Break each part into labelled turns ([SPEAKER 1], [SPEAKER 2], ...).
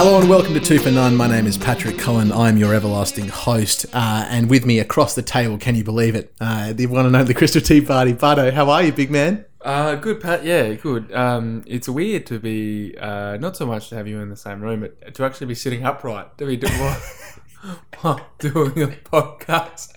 [SPEAKER 1] Hello and welcome to Two for None. My name is Patrick Cullen. I'm your everlasting host. Uh, and with me across the table, can you believe it? Uh, the one and only Crystal Tea Party. Bardo, how are you, big man?
[SPEAKER 2] Uh, good, Pat. Yeah, good. Um, it's weird to be uh, not so much to have you in the same room, but to actually be sitting upright to be doing, doing a podcast.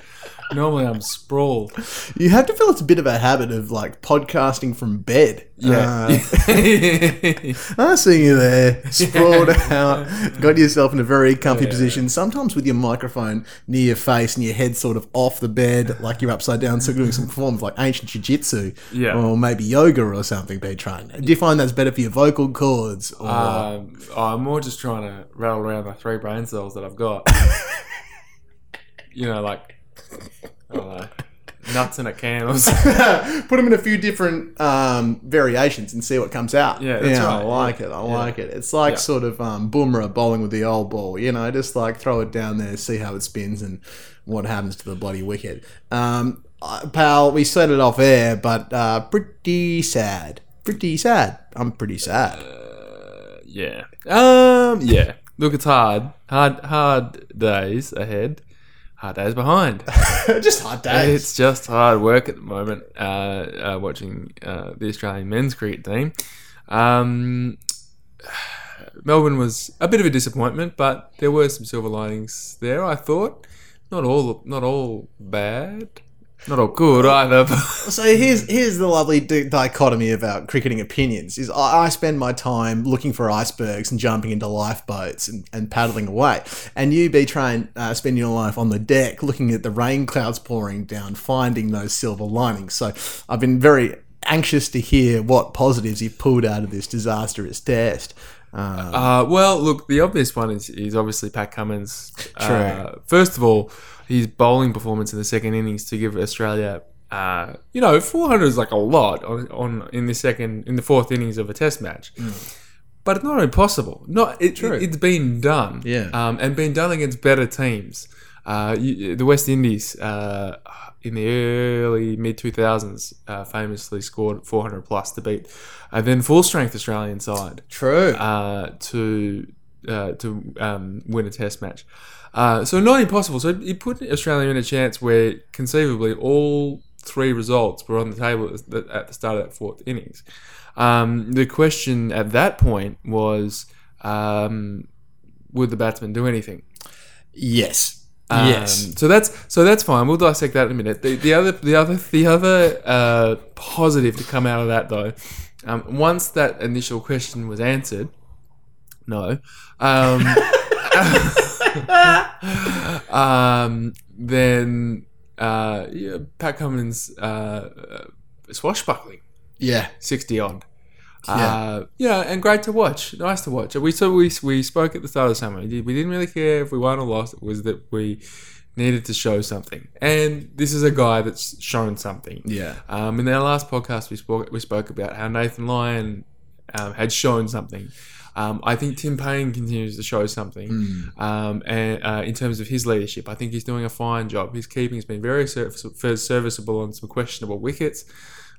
[SPEAKER 2] Normally, I'm sprawled.
[SPEAKER 1] You have to feel it's a bit of a habit of like podcasting from bed.
[SPEAKER 2] Yeah.
[SPEAKER 1] Uh, I see you there, sprawled out, got yourself in a very comfy position. Sometimes with your microphone near your face and your head sort of off the bed, like you're upside down, so doing some forms like ancient jiu-jitsu,
[SPEAKER 2] Yeah.
[SPEAKER 1] or maybe yoga or something. Be trying. Do you find that's better for your vocal cords? Or
[SPEAKER 2] um, I'm more just trying to rattle around the three brain cells that I've got. you know, like I nuts in a can
[SPEAKER 1] put them in a few different um, variations and see what comes out.
[SPEAKER 2] Yeah, that's
[SPEAKER 1] I
[SPEAKER 2] right,
[SPEAKER 1] like
[SPEAKER 2] yeah.
[SPEAKER 1] it. I
[SPEAKER 2] Yeah.
[SPEAKER 1] like it. It's like sort of um, boomerang bowling with the old ball. You know, just like throw it down there, see how it spins and what happens to the bloody wicket. Um, uh, pal, we set it off air, but uh, pretty sad. Pretty sad. I'm pretty sad.
[SPEAKER 2] Yeah. Um. Yeah. Look, it's hard. Hard. Hard days ahead. Hard days behind.
[SPEAKER 1] just hard days.
[SPEAKER 2] It's just hard work at the moment. Uh, uh, watching uh, the Australian men's cricket team. Um, Melbourne was a bit of a disappointment, but there were some silver linings there. I thought, not all, not all bad, not all good either. But
[SPEAKER 1] So here's here's the lovely di- dichotomy about cricketing opinions: is I, I spend my time looking for icebergs and jumping into lifeboats and, and paddling away, and you be trying uh, spend your life on the deck looking at the rain clouds pouring down, finding those silver linings. So I've been very anxious to hear what positives you've pulled out of this disastrous test. Uh,
[SPEAKER 2] Uh, well, look, the obvious one is, is obviously Pat Cummins. Uh, first of all, his bowling performance in the second innings to give Australia, uh, you know, 400 is like a lot on, on in the second in the fourth innings of a Test match. But it's not impossible. Not it,
[SPEAKER 1] True.
[SPEAKER 2] it, has been done.
[SPEAKER 1] Yeah.
[SPEAKER 2] Um, and been done against better teams. Uh, you, the West Indies uh, in the early mid 2000s uh, famously scored 400 plus to beat a then full strength Australian side
[SPEAKER 1] True.
[SPEAKER 2] uh, to uh, to um, win a test match. Uh, so not impossible. So it put Australia in a chance where conceivably all three results were on the table at the, start of that fourth innings. Um, the question at that point was, um, would the batsman do anything?
[SPEAKER 1] yes.
[SPEAKER 2] Um,
[SPEAKER 1] yes.
[SPEAKER 2] So that's so that's fine. We'll dissect that in a minute. The, the other the other the other uh, positive to come out of that though, um, once that initial question was answered, no, um, then uh, yeah, Pat Cummins uh, uh, swashbuckling
[SPEAKER 1] Yeah.
[SPEAKER 2] sixty odd.
[SPEAKER 1] Yeah.
[SPEAKER 2] Uh, yeah, and great to watch. Nice to watch. We so we we spoke at the start of the summer. We didn't really care if we won or lost. It was that we needed to show something, and this is a guy that's shown something.
[SPEAKER 1] Yeah.
[SPEAKER 2] Um, in our last podcast, we spoke we spoke about how Nathan Lyon um, had shown something. Um, I think Tim Paine continues to show something, um, and uh, in terms of his leadership, I think he's doing a fine job. His keeping has been very service- serviceable on some questionable wickets.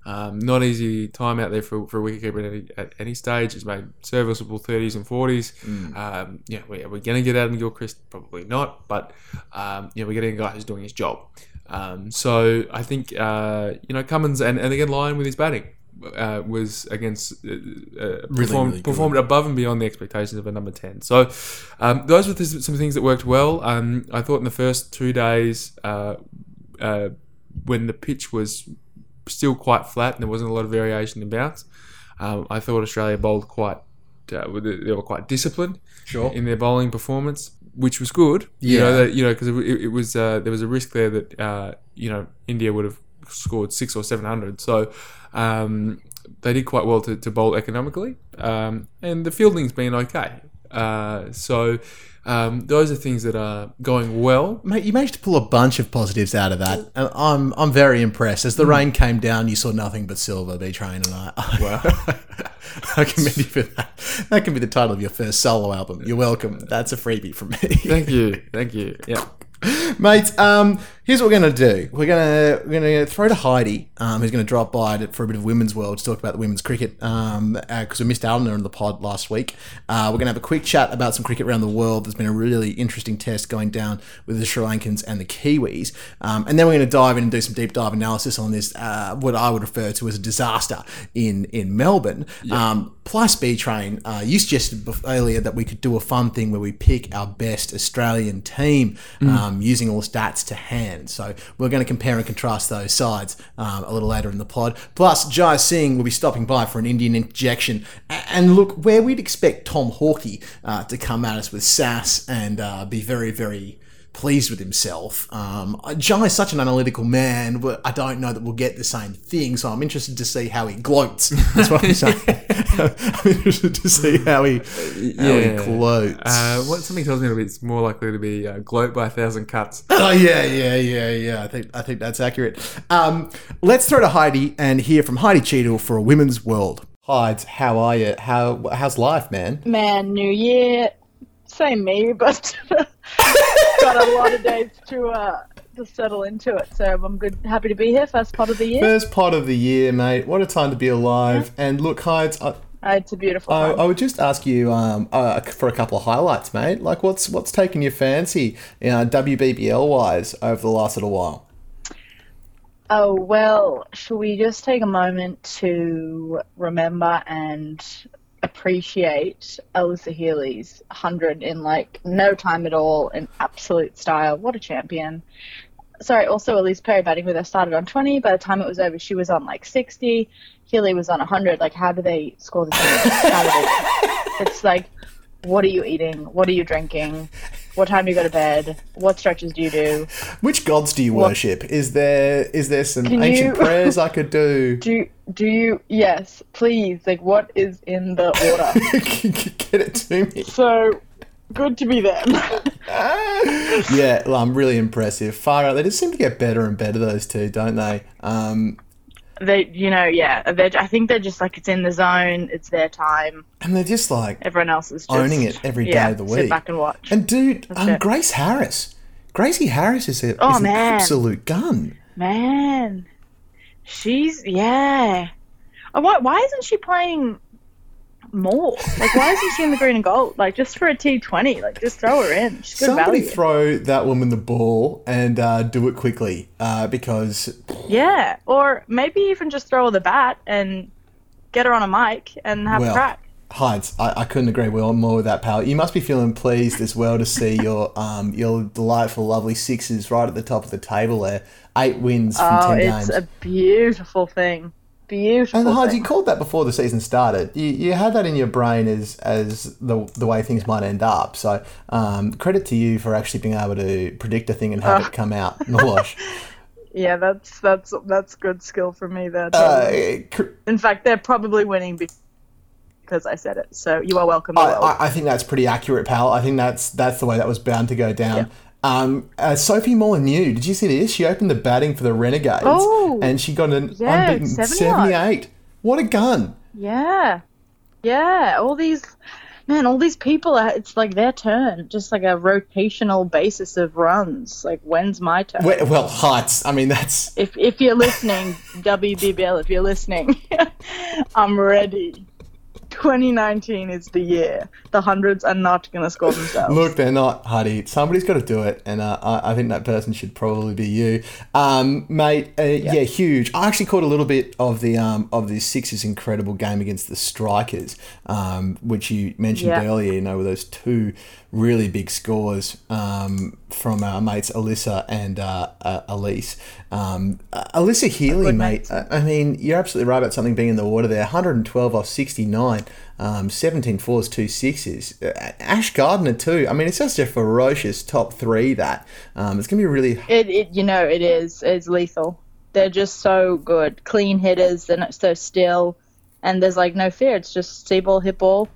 [SPEAKER 2] Um, not easy time out there for, for a wicketkeeper at any, at any stage. He's made serviceable 30s and 40s. Um, yeah, we, are we going to get Adam Gilchrist? Probably not, but um, yeah, we're getting a guy who's doing his job. Um, so I think uh, you know Cummins and, and again Lyon with his batting uh, was against uh, uh, performed,
[SPEAKER 1] really good.
[SPEAKER 2] performed above and beyond the expectations of a number ten. So um, those were th- some things that worked well. Um, I thought in the first two days uh, uh, when the pitch was still quite flat and there wasn't a lot of variation in bounce, um, I thought Australia bowled quite. Uh, they were quite disciplined
[SPEAKER 1] Sure.
[SPEAKER 2] in their bowling performance, which was good. You
[SPEAKER 1] Yeah.
[SPEAKER 2] know that you know because it, it was uh, there was a risk there that uh, you know India would have scored six or seven hundred. So um, they did quite well to, to bowl economically, um, and the fielding's been okay. Uh, so um, those are things that are going well.
[SPEAKER 1] Mate, you managed to pull a bunch of positives out of that. And I'm I'm very impressed. As the rain came down, you saw nothing but silver, B Train, and I. I commend you for that. That can be the title of your first solo album. You're welcome. That's a freebie from me.
[SPEAKER 2] Thank you, thank you. Yeah,
[SPEAKER 1] Mate, um, Here's what we're going to do. We're going to we're going to throw to Heidi, um, who's going to drop by to, for a bit of women's world to talk about the women's cricket because um, uh, we missed on in the pod last week. Uh, we're going to have a quick chat about some cricket around the world. There's been a really interesting test going down with the Sri Lankans and the Kiwis, um, and then we're going to dive in and do some deep dive analysis on this uh, what I would refer to as a disaster in in Melbourne. Um, plus, B Train, uh, you suggested earlier that we could do a fun thing where we pick our best Australian team um, using all stats to hand. So we're going to compare and contrast those sides um, a little later in the pod. Plus, Jai Singh will be stopping by for an Indian injection. And look, where we'd expect Tom Hawkey uh, to come at us with sass and uh, be very, very pleased with himself. Um, Jai is such an analytical man, but I don't know that we'll get the same thing. So I'm interested to see how he gloats. That's what I'm saying. I'm interested to see how he how he gloats.
[SPEAKER 2] Uh, what something tells me that it's more likely to be uh, gloat by a thousand cuts.
[SPEAKER 1] Oh yeah, yeah, yeah, yeah. I think I think that's accurate. Um, let's throw to Heidi and hear from Heidi Cheadle for a women's world. Hides, how are you? How how's life, man?
[SPEAKER 3] Man, New Year, same me, but got a lot of days to uh, to settle into it. So I'm good, happy to be here. First part of the year.
[SPEAKER 1] First pot of the year, mate. What a time to be alive. And look, Hides, I,
[SPEAKER 3] Uh, it's a beautiful.
[SPEAKER 1] I. I would just ask you um, uh, for a couple of highlights, mate. Like, what's what's taken your fancy, you know, WBBL wise over the last little while?
[SPEAKER 3] Oh well, shall we just take a moment to remember and appreciate Alyssa Healy's hundred in like no time at all in absolute style. What a champion! Sorry, also Ellyse Perry batting with her started on twenty. By the time it was over, she was on like sixty. Healy was on hundred. Like, how do they score this? How do they? It's like, what are you eating? What are you drinking? What time do you go to bed? What stretches do you do?
[SPEAKER 1] Which gods do you
[SPEAKER 3] What-
[SPEAKER 1] worship? Is there is there some
[SPEAKER 3] Can
[SPEAKER 1] ancient
[SPEAKER 3] you-
[SPEAKER 1] prayers I could do?
[SPEAKER 3] Do do you? Yes, please. Like, what is in the order?
[SPEAKER 1] Get it to me.
[SPEAKER 3] so good to be them.
[SPEAKER 1] yeah, well, I'm really impressive. Far out. They just seem to get better and better. Those two, don't they? Um,
[SPEAKER 3] they, you know, yeah. They're, I think they're just like it's in the zone. It's their time.
[SPEAKER 1] and they're just like
[SPEAKER 3] Everyone else is just
[SPEAKER 1] owning it every day
[SPEAKER 3] yeah,
[SPEAKER 1] of the week Sit
[SPEAKER 3] back and watch.
[SPEAKER 1] And dude, um. Grace Harris, Gracie Harris is, a,
[SPEAKER 3] Oh,
[SPEAKER 1] is an absolute gun.
[SPEAKER 3] Man, she's yeah. Oh, why why isn't she playing more? Like, why isn't she in the green and gold? Like, just for a T Twenty, like, just throw her in. She's good
[SPEAKER 1] Somebody
[SPEAKER 3] value.
[SPEAKER 1] throw that woman the ball and uh, do it quickly uh, because
[SPEAKER 3] yeah, or maybe even just throw her the bat and get her on a mic and have
[SPEAKER 1] Well,
[SPEAKER 3] a crack.
[SPEAKER 1] Heights, I, I couldn't agree well more with that, pal. You must be feeling pleased as well to see your um your delightful, lovely sixes right at the top of the table there. Eight wins from
[SPEAKER 3] Oh,
[SPEAKER 1] ten
[SPEAKER 3] it's
[SPEAKER 1] games.
[SPEAKER 3] a beautiful thing. Beautiful.
[SPEAKER 1] And Hyde, you called that before the season started. You, you had that in your brain as as the the way things might end up. So um, credit to you for actually being able to predict a thing and have
[SPEAKER 3] Uh.
[SPEAKER 1] it come out in the wash.
[SPEAKER 3] Yeah, that's that's that's good skill for me there.
[SPEAKER 1] Uh, cr-
[SPEAKER 3] In fact, they're probably winning because I said it. So you are welcome.
[SPEAKER 1] I, I, I think that's pretty accurate, pal. I think that's that's the way that was bound to go down.
[SPEAKER 3] Yeah.
[SPEAKER 1] Um, uh, Sophie Molineux, did you see this? She opened the batting for the Renegades,
[SPEAKER 3] Oh,
[SPEAKER 1] and she got an
[SPEAKER 3] yeah,
[SPEAKER 1] unbeaten
[SPEAKER 3] 70
[SPEAKER 1] seventy-eight. What a gun!
[SPEAKER 3] Yeah, yeah. All these, man, all these people. Are, it's like their turn. Just like a rotational basis of runs. Like when's my turn?
[SPEAKER 1] Well, well, heights. I mean, that's
[SPEAKER 3] If if you're listening, WBBL, if you're listening, I'm ready. 2019 is the year. The hundreds are not going to score themselves.
[SPEAKER 1] Look, they're not, Huddy. Somebody's got to do it, and uh, I, I think that person should probably be you, um, mate. Uh, yeah. huge. I actually caught a little bit of the um, of the Sixers' incredible game against the Strikers, um, which you mentioned
[SPEAKER 3] Yeah.
[SPEAKER 1] earlier. You know, with those two really big scores um, from our mates Alyssa and uh, uh, Ellyse. Um, uh, Alyssa Healy, mate. I I mean, you're absolutely right about something being in the water there. 112 off 69, um, 17 fours, two sixes. Uh, Ash Gardner too. I mean, it's just a ferocious top three. That um, it's gonna be really.
[SPEAKER 3] It, it you know it is it's lethal. They're just so good, clean hitters. They're not so still, and there's like no fear. It's just see ball, hit ball,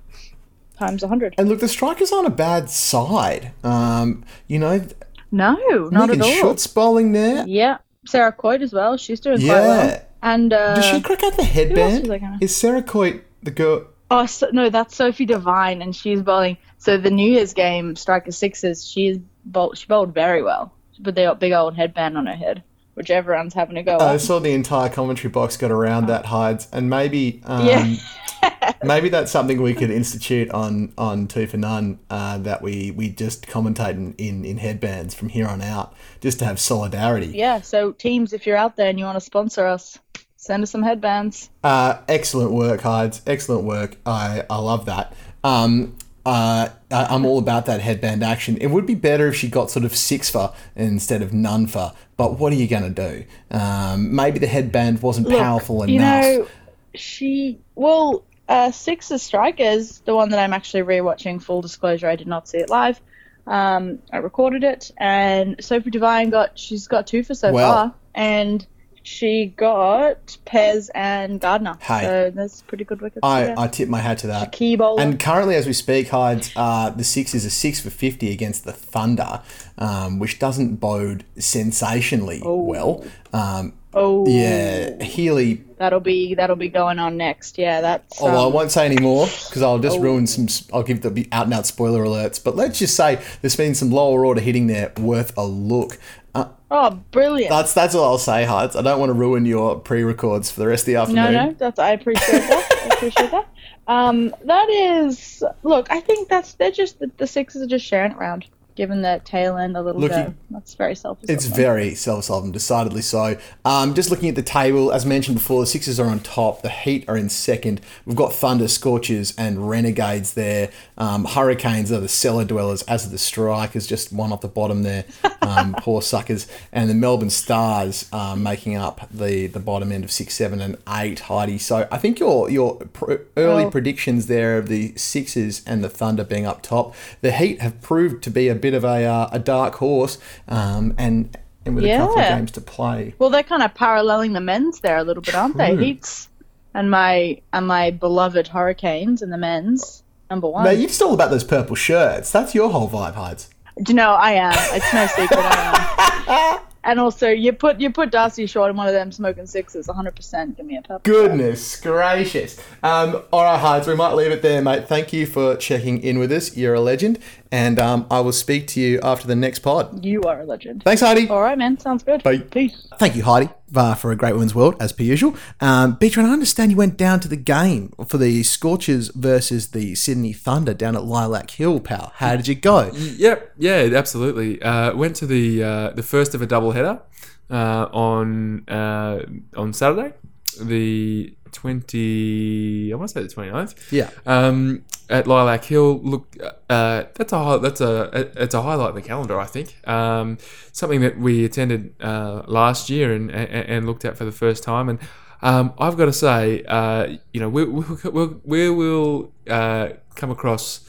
[SPEAKER 3] times hundred.
[SPEAKER 1] And look, the strikers aren't a bad side. Um, you know,
[SPEAKER 3] No, not
[SPEAKER 1] Megan
[SPEAKER 3] at all.
[SPEAKER 1] Schutt bowling there.
[SPEAKER 3] Yeah, Sarah Coyte as well. She's doing quite
[SPEAKER 1] Yeah.
[SPEAKER 3] well. And uh,
[SPEAKER 1] Does she crack out the headband? Is Sarah Coyte the girl?
[SPEAKER 3] oh so, no, that's Sophie Devine, and she's bowling. So the New Year's game, striker sixes. She's bowled. She bowled very well. with the big old headband on her head, which everyone's having to go.
[SPEAKER 1] I
[SPEAKER 3] on.
[SPEAKER 1] saw the entire commentary box got around that hides, and maybe um,
[SPEAKER 3] Yeah.
[SPEAKER 1] maybe that's something we could institute on on two for none. Uh, that we we just commentate in, in in headbands from here on out, just to have solidarity.
[SPEAKER 3] Yeah, so teams, if you're out there and you want to sponsor us, send us some headbands.
[SPEAKER 1] Uh, excellent work, Hides. Excellent work. I, I love that. Um, uh, I, I'm all about that headband action. It would be better if she got sort of six for instead of none for. But what are you going to do? Um, maybe the headband wasn't
[SPEAKER 3] Look,
[SPEAKER 1] powerful
[SPEAKER 3] you
[SPEAKER 1] enough.
[SPEAKER 3] know, she well, uh, Six of Strikers, the one that I'm actually rewatching. Full disclosure, I did not see it live. Um, I recorded it, and Sophie Devine got she's got two for so
[SPEAKER 1] Well.
[SPEAKER 3] far, and she got Pez and Gardner.
[SPEAKER 1] Hey.
[SPEAKER 3] so that's pretty good wickets.
[SPEAKER 1] I,
[SPEAKER 3] yeah.
[SPEAKER 1] I tip my hat to that.
[SPEAKER 3] Key bowler.
[SPEAKER 1] And currently, as we speak, Hides, uh, the six is a six for 50 against the Thunder, um, which doesn't bode sensationally well. Um,
[SPEAKER 3] oh,
[SPEAKER 1] yeah, Healy
[SPEAKER 3] that'll be that'll be going on next. Yeah, that's.
[SPEAKER 1] I
[SPEAKER 3] um,
[SPEAKER 1] won't say any more because I'll just ruin some. I'll give the out and out spoiler alerts. But let's just say there's been some lower order hitting there worth a look. Uh,
[SPEAKER 3] oh, brilliant.
[SPEAKER 1] that's that's all I'll say, Heights. I don't want to ruin your pre-records for the rest of the afternoon.
[SPEAKER 3] no, no, that's I appreciate that. I appreciate that. Um, that is look. I think that's they're just the, the sixes are just sharing it around, giving the tail end a little
[SPEAKER 1] Look,
[SPEAKER 3] go. That's very selfish.
[SPEAKER 1] It's very self-solving, decidedly so. Um, just looking at the table, as mentioned before, the Sixers are on top. The Heat are in second. We've got Thunder, Scorchers, and Renegades there. Um, Hurricanes are the cellar dwellers, as are the Strikers, just one off the bottom there. Um, poor suckers. And the Melbourne Stars um, making up the, the bottom end of six, seven, and eight, Heidi. So I think your your pr- early
[SPEAKER 3] Well-
[SPEAKER 1] predictions there of the Sixers and the Thunder being up top. The Heat have proved to be a bit of a, uh, a dark horse, um, and and with a couple of games to play.
[SPEAKER 3] Well, they're kind of paralleling the men's there a little bit, aren't they? Heats and my and my beloved Hurricanes and the men's number one.
[SPEAKER 1] Now you've still about those purple shirts. That's your whole vibe, Hides.
[SPEAKER 3] Do you know I am? It's no secret I am. And also, you put you put Darcy Short in one of them smoking sixes, 100%. Give me a purple.
[SPEAKER 1] Goodness gracious. Um, all right, Hides, we might leave it there, mate. Thank you for checking in with us. You're a legend, and um, I will speak to you after the next pod.
[SPEAKER 3] You are a legend.
[SPEAKER 1] Thanks, Heidi.
[SPEAKER 3] All right, man. Sounds good.
[SPEAKER 1] Bye.
[SPEAKER 3] Peace.
[SPEAKER 1] Thank you, Heidi, uh, for a great women's world, as per usual. Um, Beatrice, I understand you went down to the game for the Scorchers versus the Sydney Thunder down at Lilac Hill, pal. How did you go?
[SPEAKER 2] Yep, yeah, absolutely. Uh, went to the uh, the first of a double header uh, on uh, on Saturday, the twenty. I want to say the 29th.
[SPEAKER 1] Yeah.
[SPEAKER 2] Um, at Lilac Hill, look, uh, that's a that's a it's a highlight in the calendar. I think um, something that we attended uh, last year and, and and looked at for the first time. And um, I've got to say, uh, you know, we we, we, we will uh, come across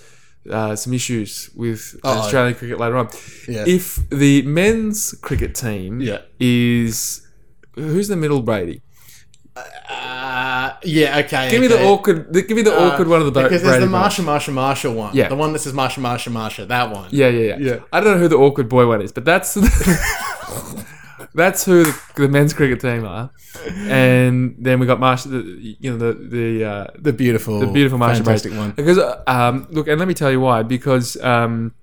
[SPEAKER 2] uh, some issues with
[SPEAKER 1] Uh-oh.
[SPEAKER 2] Australian cricket later on.
[SPEAKER 1] Yeah.
[SPEAKER 2] If the men's cricket team
[SPEAKER 1] Yeah.
[SPEAKER 2] is who's the middle Brady?
[SPEAKER 1] Uh, yeah, okay.
[SPEAKER 2] Give me the awkward. Give me the awkward one of the Bra-
[SPEAKER 1] Because there's the. Marsha, Marsha, Marsha one.
[SPEAKER 2] Yeah.
[SPEAKER 1] The one that says Marsha, Marsha, Marsha. That one.
[SPEAKER 2] Yeah, yeah, yeah,
[SPEAKER 1] Yeah.
[SPEAKER 2] I don't know who the awkward boy one is, but that's that's who the, the men's cricket team are. And then we got Marsha, the, you know, the the uh,
[SPEAKER 1] The beautiful,
[SPEAKER 2] the beautiful Marsha
[SPEAKER 1] fantastic one.
[SPEAKER 2] Because uh, um, look, and let me tell you why. Because um,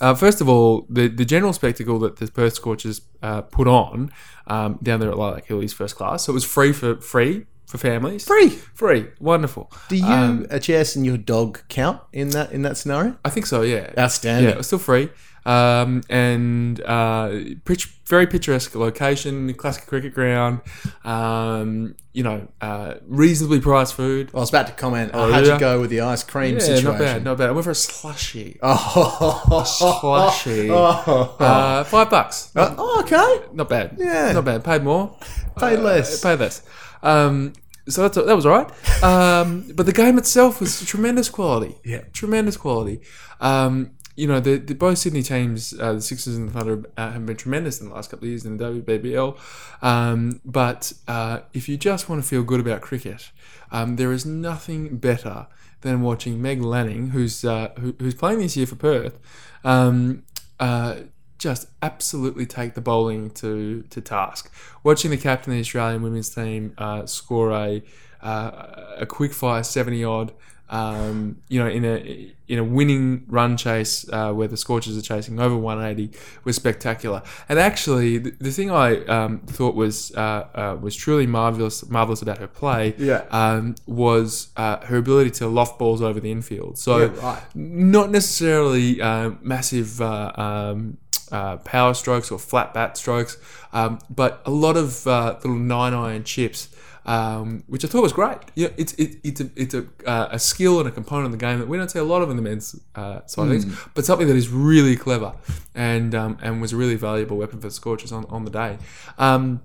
[SPEAKER 2] uh, first of all, the the general spectacle that the Perth Scorchers uh, put on um, down there at Lilac Hill is first class. So it was free for free for families.
[SPEAKER 1] Free.
[SPEAKER 2] free, wonderful.
[SPEAKER 1] Do you,
[SPEAKER 2] Um,
[SPEAKER 1] a Jess, and your dog count in that in that scenario?
[SPEAKER 2] I think so. Yeah.
[SPEAKER 1] Outstanding.
[SPEAKER 2] Yeah, it was still free. Um, and uh, pitch, very picturesque location, classic cricket ground. Um, you know, uh, reasonably priced food.
[SPEAKER 1] I was about to comment.
[SPEAKER 2] Oh,
[SPEAKER 1] how'd you go with the ice cream
[SPEAKER 2] Yeah,
[SPEAKER 1] situation?
[SPEAKER 2] not bad, not bad. I went for a slushy.
[SPEAKER 1] Oh,
[SPEAKER 2] Slushy.
[SPEAKER 1] oh,
[SPEAKER 2] Uh, five bucks. Not,
[SPEAKER 1] oh, okay.
[SPEAKER 2] not bad.
[SPEAKER 1] Yeah.
[SPEAKER 2] not bad. Paid more.
[SPEAKER 1] Paid less.
[SPEAKER 2] Paid less. Um, so that's, that was all right. Um, but the game itself was tremendous quality.
[SPEAKER 1] Yeah.
[SPEAKER 2] tremendous quality. Um, you know, the, the both Sydney teams, uh, the Sixers and the Thunder, uh, have been tremendous in the last couple of years in the WBBL. Um, but uh, if you just want to feel good about cricket, um, there is nothing better than watching Meg Lanning, who's uh, who, who's playing this year for Perth, um, uh, just absolutely take the bowling to to task. Watching the captain of the Australian women's team uh, score a a quick fire seventy odd um, you know, in a in a winning run chase uh, where the Scorchers are chasing over 180 was spectacular. And actually, the, the thing I um, thought was uh, uh, was truly marvelous marvelous about her play
[SPEAKER 1] Yeah.
[SPEAKER 2] um, was uh, her ability to loft balls over the infield. So
[SPEAKER 1] Yeah, right.
[SPEAKER 2] not necessarily uh, massive. Uh, um, uh, power strokes or flat bat strokes, um, but a lot of uh, little nine iron chips, um, which I thought was great. Yeah, it's it, it's a it's a, uh, a skill and a component of the game that we don't see a lot of in the men's uh, side of things, but something that is really clever and um, and was a really valuable weapon for the Scorchers on, on the day. Um,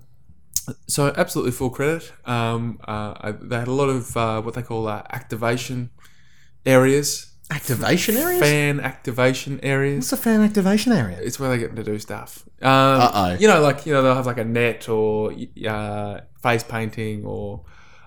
[SPEAKER 2] so absolutely full credit. Um, uh, I- they had a lot of uh, what they call uh, activation areas,
[SPEAKER 1] Activation areas?
[SPEAKER 2] fan activation areas.
[SPEAKER 1] What's a fan activation area?
[SPEAKER 2] It's where they get to do stuff. Um,
[SPEAKER 1] Uh-oh.
[SPEAKER 2] You know, like you know, they'll have like a net or uh, face painting or.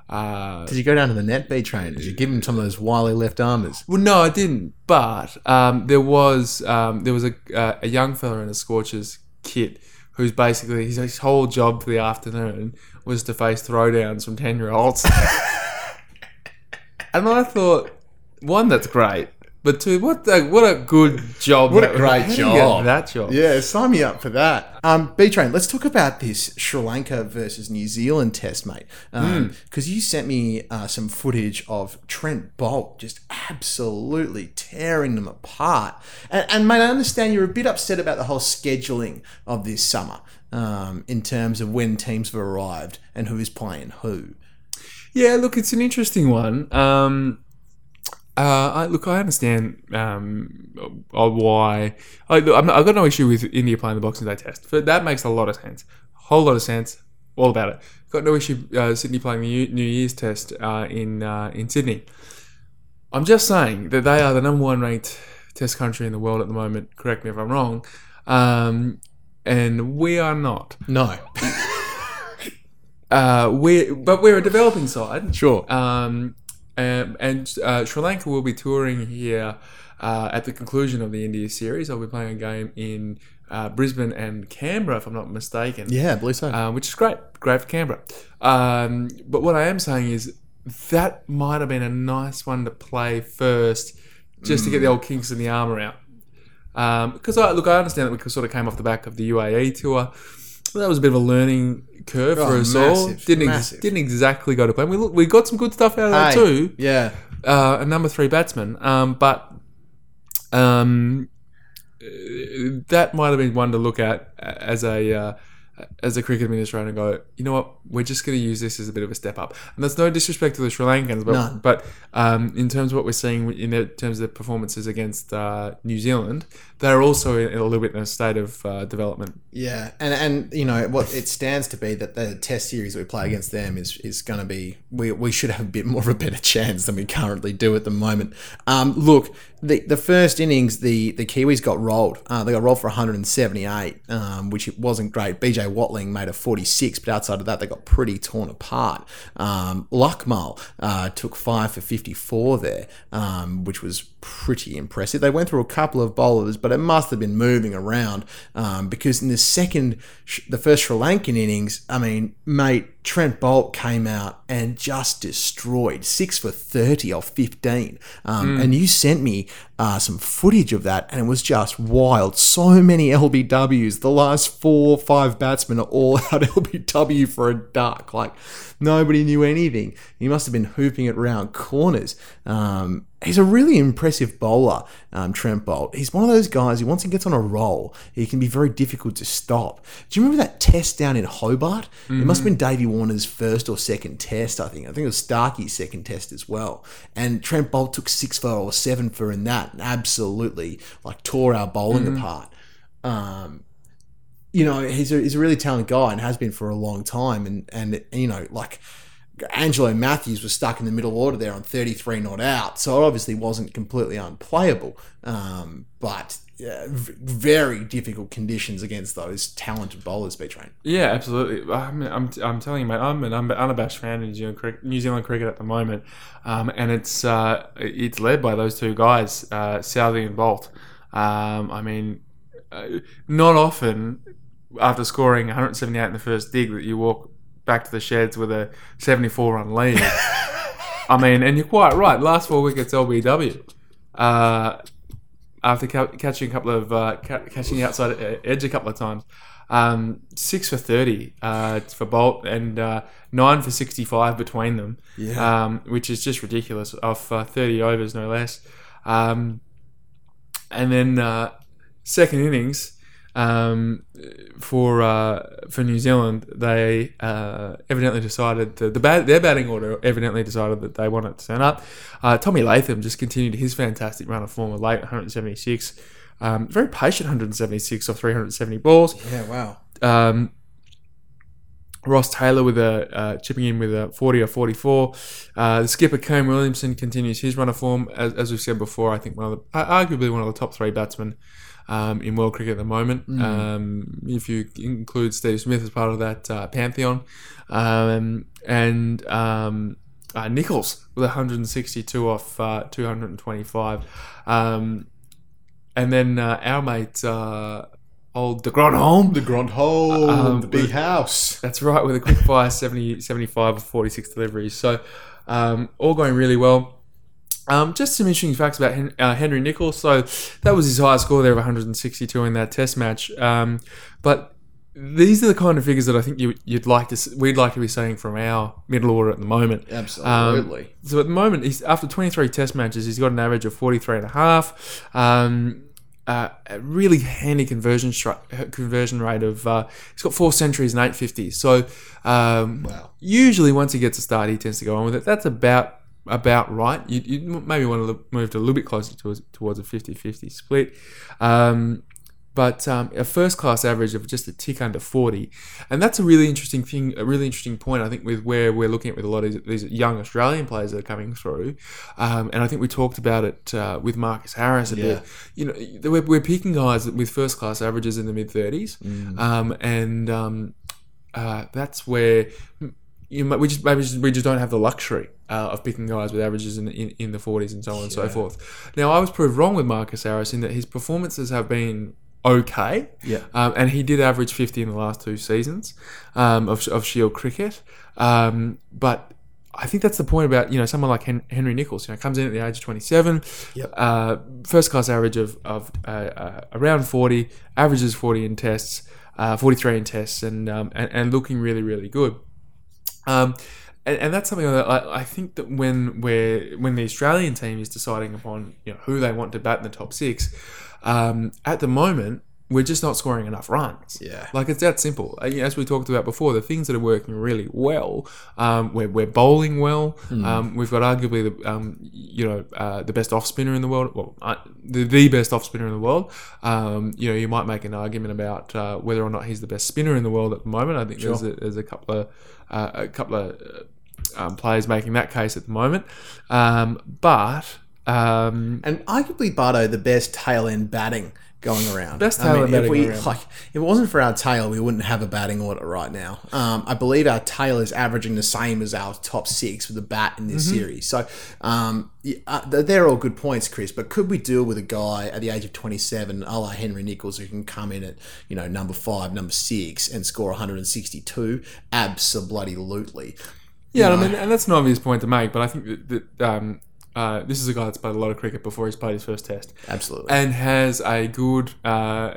[SPEAKER 2] Uh,
[SPEAKER 1] Did you go down to the net B train? Did you give him some of those wily left armers?
[SPEAKER 2] well, no, I didn't. But um, there was um, there was a uh, a young fella in a Scorchers kit who's basically his, his whole job for the afternoon was to face throwdowns from ten year olds. and I thought, one, that's great. But two, what a, what a good job!
[SPEAKER 1] What a great
[SPEAKER 2] how do you get
[SPEAKER 1] job.
[SPEAKER 2] That job.
[SPEAKER 1] Yeah, sign me up for that. Um, B Train, let's talk about this Sri Lanka versus New Zealand test, mate. Because you sent me uh, some footage of Trent Boult just absolutely tearing them apart. And, and, mate, I understand you're a bit upset about the whole scheduling of this summer um, in terms of when teams have arrived and who is playing who.
[SPEAKER 2] Yeah, look, it's an interesting one. Um, uh, I, look, I understand um, uh, why. I, I'm not, I've got no issue with India playing the Boxing Day Test. But that makes a lot of sense. Whole lot of sense. All about it. Got no issue uh, Sydney playing the New New Year's Test uh, in uh, in Sydney. I'm just saying that they are the number one ranked Test country in the world at the moment. Correct me if I'm wrong. Um, and we are not.
[SPEAKER 1] No.
[SPEAKER 2] Uh, we but we're a developing side.
[SPEAKER 1] Sure.
[SPEAKER 2] Um, and and uh, Sri Lanka will be touring here uh, at the conclusion of the India series. I'll be playing a game in uh, Brisbane and Canberra, if I'm not mistaken.
[SPEAKER 1] yeah, I believe so.
[SPEAKER 2] Uh, which is great, great for Canberra. Um, but what I am saying is that might have been a nice one to play first, just to get the old kinks in the armour out. Because I look, I understand that we sort of came off the back of the UAE tour. That was a bit of a learning curve
[SPEAKER 1] Oh,
[SPEAKER 2] for us all.
[SPEAKER 1] massive,
[SPEAKER 2] Didn't ex-
[SPEAKER 1] massive.
[SPEAKER 2] didn't exactly go to plan. We look, we got some good stuff out of that
[SPEAKER 1] Hey,
[SPEAKER 2] too
[SPEAKER 1] Yeah.
[SPEAKER 2] uh, a number three batsman. Um, but um, uh, that might have been one to look at as a uh, as a cricket administrator and go, you know what, we're just going to use this as a bit of a step up. And that's no disrespect to the Sri Lankans, but
[SPEAKER 1] None.
[SPEAKER 2] but um, in terms of what we're seeing in terms of the performances against uh, New Zealand, they're also in a little bit in a state of uh, development.
[SPEAKER 1] Yeah, and and you know what it stands to be that the test series we play against them is is going to be we, we should have a bit more of a better chance than we currently do at the moment. Um, look, the the first innings the the Kiwis got rolled. Uh, they got rolled for 178, um, which it wasn't great. BJ Watling made a 46, but outside of that they got pretty torn apart. Um, uh, took five for 54 there, um, which was pretty impressive. They went through a couple of bowlers, but it must have been moving around um, because in the second, the first Sri Lankan innings, I mean, mate, Trent Boult came out and just destroyed six for 30 off 15. Um, And you sent me uh, some footage of that, and it was just wild. So many LBWs. The last four or five batsmen are all out LBW for a duck. Like, nobody knew anything. He must have been hooping it round corners. Um, he's a really impressive bowler, um, Trent Boult. He's one of those guys who once he gets on a roll, he can be very difficult to stop. Do you remember that test down in Hobart? It must have been Davey Warner's first or second test, I think. I think it was Starkey's second test as well. And Trent Boult took six for or seven for in that and absolutely like tore our bowling apart. Um, you know, he's a, he's a really talented guy and has been for a long time. And, and you know, like Angelo Matthews was stuck in the middle order there on 33 not out. So it obviously wasn't completely unplayable. Um, but yeah, very difficult conditions against those talented bowlers, B Train.
[SPEAKER 2] Yeah, absolutely. I'm, I'm, I'm telling you, mate, I'm an unab- unabashed fan of New Zealand, cricket, New Zealand cricket at the moment, um, and it's uh, it's led by those two guys, uh, Southey and Boult. Um, I mean, uh, not often after scoring 178 in the first dig that you walk back to the sheds with a 74 run lead. I mean, and you're quite right. Last four wickets, LBW. Uh, after ca- catching a couple of uh, ca- catching the outside e- edge a couple of times, um, six for thirty uh, for Boult and uh, nine for sixty-five between them.
[SPEAKER 1] Yeah.
[SPEAKER 2] um, which is just ridiculous. Off uh, thirty overs, no less. Um, and then uh, second innings um, for uh, for New Zealand, they uh, evidently decided to, the bat, their batting order evidently decided that they wanted to turn up. Uh, Tommy Latham just continued his fantastic run of form of late 176. Um, very patient 176 off 370 balls.
[SPEAKER 1] Yeah, wow.
[SPEAKER 2] Um, Ross Taylor with a uh, chipping in with a 40 or 44. Uh, the skipper Kane Williamson continues his run of form, as, as we've said before. I think one of the, uh, arguably one of the top three batsmen um, in world cricket at the moment. Um, if you include Steve Smith as part of that uh, pantheon, um, and um, uh, Nicholls with 162 off uh, 225, um, and then uh, our mate. Uh, Old De Grandhomme,
[SPEAKER 1] The Grand Hole,
[SPEAKER 2] Um,
[SPEAKER 1] the big house.
[SPEAKER 2] that's right, with a quick fire 70, 75 or 46 deliveries. So, um, all going really well. Um, just some interesting facts about Hen- uh, Henry Nicholls. So, that was his highest score there of 162 in that test match. Um, but these are the kind of figures that I think you, you'd like to, we'd like to be seeing from our middle order at the moment.
[SPEAKER 1] Absolutely.
[SPEAKER 2] So at the moment, he's after 23 test matches, he's got an average of 43 and a half. Um, uh, a really handy conversion stri- conversion rate of uh, he's got four centuries and eight fifties. So um,
[SPEAKER 1] Wow.
[SPEAKER 2] usually once he gets a start, he tends to go on with it. That's about about right. You, you maybe want to look, move to a little bit closer towards, towards a 50-50 split. Um, but um, a first class average of just a tick under 40. And that's a really interesting thing, a really interesting point, I think, with where we're looking at with a lot of these, young Australian players that are coming through. Um, and I think we talked about it uh, with Marcus Harris a
[SPEAKER 1] Yeah.
[SPEAKER 2] bit. You know, we're, we're picking guys with first class averages in the mid 30s. Um, and um, uh, that's where you we just maybe just, we just don't have the luxury uh, of picking guys with averages in, in, in the 40s and so on and so forth. Now, I was proved wrong with Marcus Harris in that his performances have been okay.
[SPEAKER 1] Yeah.
[SPEAKER 2] Um, and he did average 50 in the last two seasons um, of, of Shield cricket. Um, but I think that's the point about, you know, someone like Hen- Henry Nicholls, you know, comes in at the age of 27,
[SPEAKER 1] Yep.
[SPEAKER 2] uh, first class average of, of uh, uh, around 40, averages 40 in tests, uh, 43 in tests, and, um, and, and looking really, really good. Um, and, and that's something that I, I think that when we're when the Australian team is deciding upon you know who they want to bat in the top six, um, at the moment we're just not scoring enough runs.
[SPEAKER 1] Yeah.
[SPEAKER 2] like it's that simple. Uh, As we talked about before, the things that are working really well, um, we're, we're bowling well. Um, we've got arguably the um, you know uh, the best off spinner in the world. Well, uh, the the best off spinner in the world. Um, you know, you might make an argument about uh, whether or not he's the best spinner in the world at the moment. I think there's a, there's a couple of uh, a couple of uh, um, players making that case at the moment. Um, but um,
[SPEAKER 1] And arguably, Bardo, the best tail end batting going around.
[SPEAKER 2] Best
[SPEAKER 1] I
[SPEAKER 2] tail
[SPEAKER 1] mean,
[SPEAKER 2] end
[SPEAKER 1] if we
[SPEAKER 2] around.
[SPEAKER 1] like, if it wasn't for our tail, we wouldn't have a batting order right now. Um, I believe our tail is averaging the same as our top six with the bat in this
[SPEAKER 2] Mm-hmm.
[SPEAKER 1] series. So, um, yeah, uh, they're all good points, Chris. But could we deal with a guy at the age of 27, a la Henry Nicholls, who can come in at you know number five, number six, and score 162? Absolutely.
[SPEAKER 2] Yeah,
[SPEAKER 1] You
[SPEAKER 2] I
[SPEAKER 1] know.
[SPEAKER 2] mean, and that's an obvious point to make, but I think that, that um, uh, this is a guy that's played a lot of cricket before he's played his first test,
[SPEAKER 1] Absolutely.
[SPEAKER 2] and has a good, uh,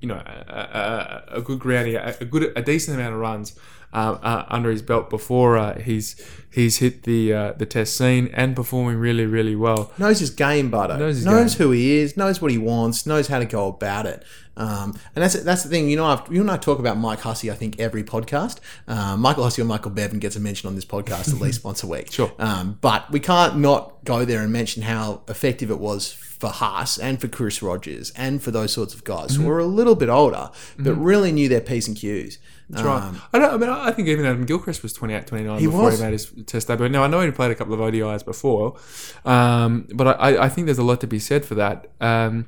[SPEAKER 2] you know, a, a, a good grounding, a, a good, a decent amount of runs uh, uh, under his belt before uh, he's he's hit the uh, the test scene and performing really, really well.
[SPEAKER 1] knows his game, Bardo.
[SPEAKER 2] Knows
[SPEAKER 1] Knows,
[SPEAKER 2] game.
[SPEAKER 1] who he is. Knows what he wants. Knows how to go about it. Um, and that's that's the thing. You know, I've, you and I talk about Mike Hussey. I think every podcast. Um, Michael Hussey or Michael Bevan gets a mention on this podcast at least once a week.
[SPEAKER 2] Sure.
[SPEAKER 1] Um, but we can't not go there and mention how effective it was for Haas and for Chris Rogers and for those sorts of guys
[SPEAKER 2] Mm-hmm.
[SPEAKER 1] who were a little bit older but really knew their p's and q's.
[SPEAKER 2] That's right. I, don't, I mean, I think even Adam Gilchrist was 28, 29 before
[SPEAKER 1] was.
[SPEAKER 2] he made his test debut. Now, I know he played a couple of ODIs before, um, but I, I think there's a lot to be said for that. Um,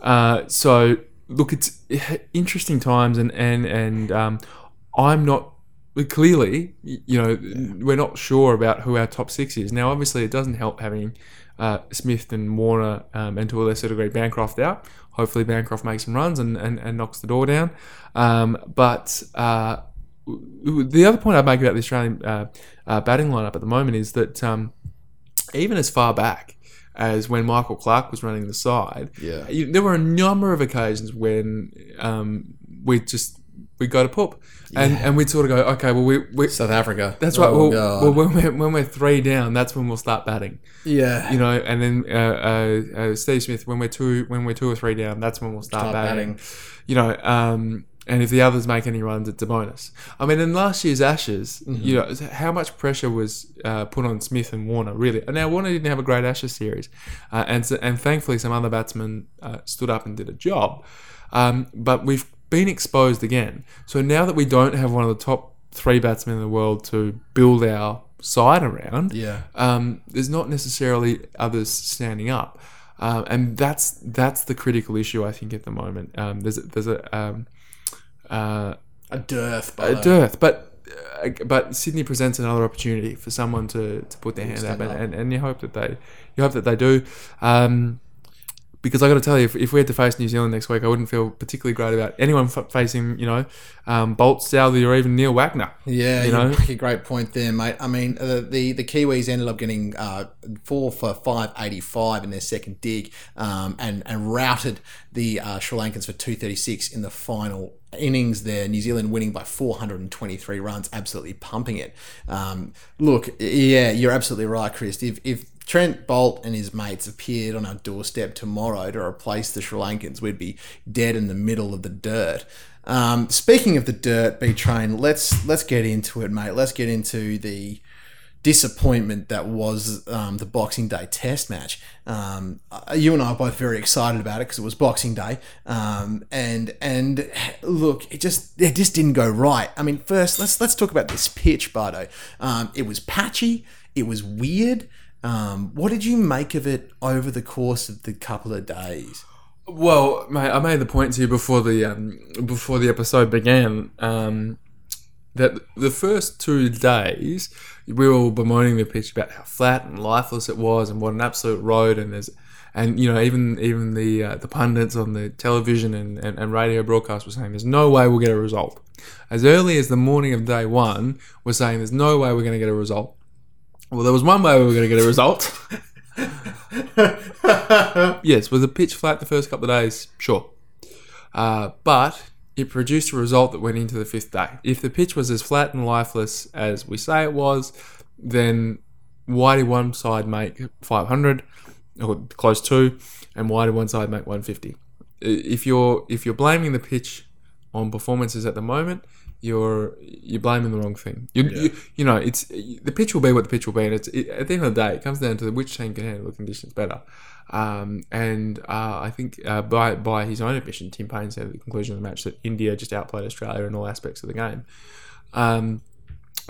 [SPEAKER 2] uh, so, look, it's interesting times, and and and um, I'm not clearly, you know, we're not sure about who our top six is. Now, obviously, it doesn't help having uh, Smith and Warner um, and to a lesser degree Bancroft out. Hopefully, Bancroft makes some runs and, and, and knocks the door down. Um, but uh, the other point I'd make about the Australian uh, uh, batting lineup at the moment is that um, even as far back as when Michael Clarke was running the side.
[SPEAKER 1] Yeah.
[SPEAKER 2] you- there were a number of occasions when um, we just we go to poop, and and we'd sort of go, okay, well we. we
[SPEAKER 1] South Africa.
[SPEAKER 2] that's right.
[SPEAKER 1] Oh,
[SPEAKER 2] well, well, when we're, when we're three down, that's when we'll start batting.
[SPEAKER 1] yeah.
[SPEAKER 2] You know, and then uh, uh, uh, Steve Smith, when we're two, when we're two or three down, that's when we'll start,
[SPEAKER 1] Start
[SPEAKER 2] batting.
[SPEAKER 1] batting.
[SPEAKER 2] You know, um, and if the others make any runs, it's a bonus. I mean, in last year's Ashes,
[SPEAKER 1] Mm-hmm.
[SPEAKER 2] you know, how much pressure was uh, put on Smith and Warner? Really, now Warner didn't have a great Ashes series, uh, and and thankfully some other batsmen uh, stood up and did a job. Um, but we've been exposed again. So now that we don't have one of the top three batsmen in the world to build our side around,
[SPEAKER 1] Yeah.
[SPEAKER 2] um, there's not necessarily others standing up, um, and that's that's the critical issue I think at the moment. Um, there's a, there's a um, uh,
[SPEAKER 1] A dearth.
[SPEAKER 2] a
[SPEAKER 1] But
[SPEAKER 2] dearth, but uh, but Sydney presents another opportunity for someone to, to put their hand up, and,
[SPEAKER 1] up.
[SPEAKER 2] and, and you hope that they you hope that they do. Um, because I got to tell you, if, if we had to face New Zealand next week, I wouldn't feel particularly great about anyone f- facing, you know, um, Boult, Southey, or even Neil Wagner.
[SPEAKER 1] Yeah,
[SPEAKER 2] You know?
[SPEAKER 1] make a great point there, mate. I mean, uh, the the Kiwis ended up getting uh, four for five eighty five in their second dig, um, and and routed the uh, Sri Lankans for two thirty six in the final innings. There, New Zealand winning by four hundred and twenty three runs, absolutely pumping it. Um, look, yeah, you're absolutely right, Chris. If if Trent Boult and his mates appeared on our doorstep tomorrow to replace the Sri Lankans, we'd be dead in the middle of the dirt. Um, speaking of the dirt, B Train, let's let's get into it, mate. Let's get into the disappointment that was um, the Boxing Day Test match. Um, uh, you and I are both very excited about it because it was Boxing Day, um, and and look, it just it just didn't go right. I mean, first let's let's talk about this pitch, Bardo. Um, it was patchy. It was weird. Um, what did you make of it over the course of the couple of days?
[SPEAKER 2] Well, mate, I made the point to you before the um, before the episode began um, that the first two days we were all bemoaning the pitch about how flat and lifeless it was, and what an absolute road. And there's and you know even even the uh, the pundits on the television and, and, and radio broadcast were saying there's no way we'll get a result. As early as the morning of day one, we're saying there's no way we're going to get a result. Well, there was one way we were going to get a result. yes, was the pitch flat the first couple of days? Sure. Uh, but it produced a result that went into the fifth day. If the pitch was as flat and lifeless as we say it was, then why did one side make 500 or close to, and why did one side make 150? If you're if you're blaming the pitch on performances at the moment, you're you're blaming the wrong thing. You, you, you know, it's the pitch will be what the pitch will be, and it's it, at the end of the day, it comes down to which team can handle the conditions better. Um, and uh, I think uh, by by his own admission, Tim Paine said at the conclusion of the match that India just outplayed Australia in all aspects of the game. Um,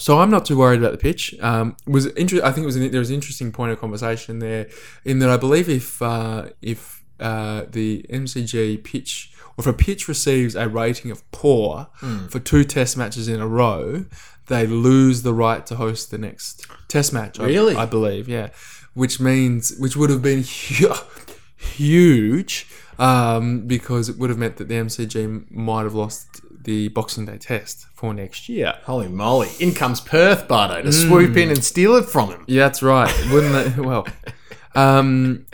[SPEAKER 2] so I'm not too worried about the pitch. Um, was inter- I think it was an, there was an interesting point of conversation there, in that I believe if uh, if uh, the MCG pitch or if a pitch receives a rating of poor for two Test matches in a row, they lose the right to host the next Test match. I-
[SPEAKER 1] Really?
[SPEAKER 2] I, believe, yeah. Which means which would have been huge um, because it would have meant that the MCG might have lost the Boxing Day Test for next year.
[SPEAKER 1] Holy moly! In comes Perth, Bardo, to swoop in and steal it from him.
[SPEAKER 2] Yeah, that's right. Wouldn't they? Well, um,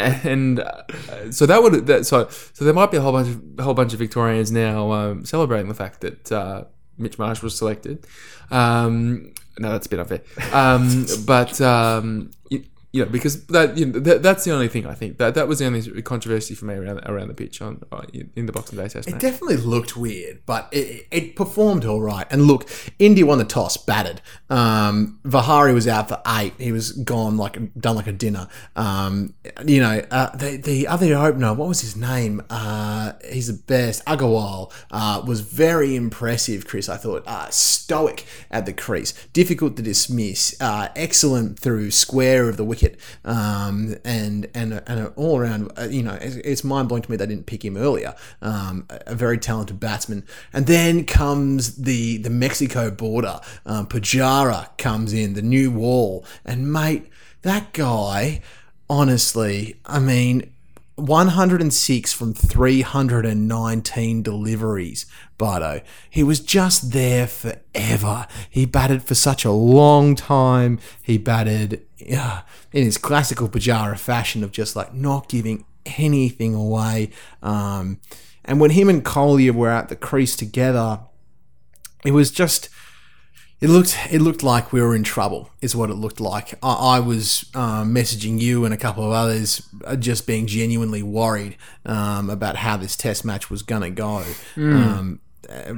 [SPEAKER 2] and uh, so that would that so so there might be a whole bunch of a whole bunch of Victorians now um, celebrating the fact that uh, Mitch Marsh was selected. Um, no, that's a bit unfair. Um, but um, you, you know, because that, you know, that that's the only thing I think that that was the only controversy for me around around the pitch on uh, in the Boxing Day Test
[SPEAKER 1] It
[SPEAKER 2] match.
[SPEAKER 1] definitely looked weird, but it, it performed all right. And look, India won the toss, batted. Um, Vihari was out for eight. He was gone like done like a dinner. Um, you know, uh, the the other opener, what was his name? Uh, he's the best. Agarwal uh, was very impressive. Chris, I thought uh, stoic at the crease, difficult to dismiss, uh, excellent through square of the wicket, um, and and and all around. Uh, you know, it's, it's mind blowing to me they didn't pick him earlier. Um, a very talented batsman, and then comes the the Mexico border. Um, Pujara comes in, the new wall, and mate, that guy. Honestly, I mean, 106 from 319 deliveries. Bardo. He was just there forever. He batted for such a long time. He batted uh, in his classical Pujara fashion of just like not giving anything away. Um, and when him and Kohli were at the crease together, it was just it looked it looked like we were in trouble is what it looked like i, I was um, messaging you and a couple of others uh, just being genuinely worried um, about how this test match was going to go um, uh,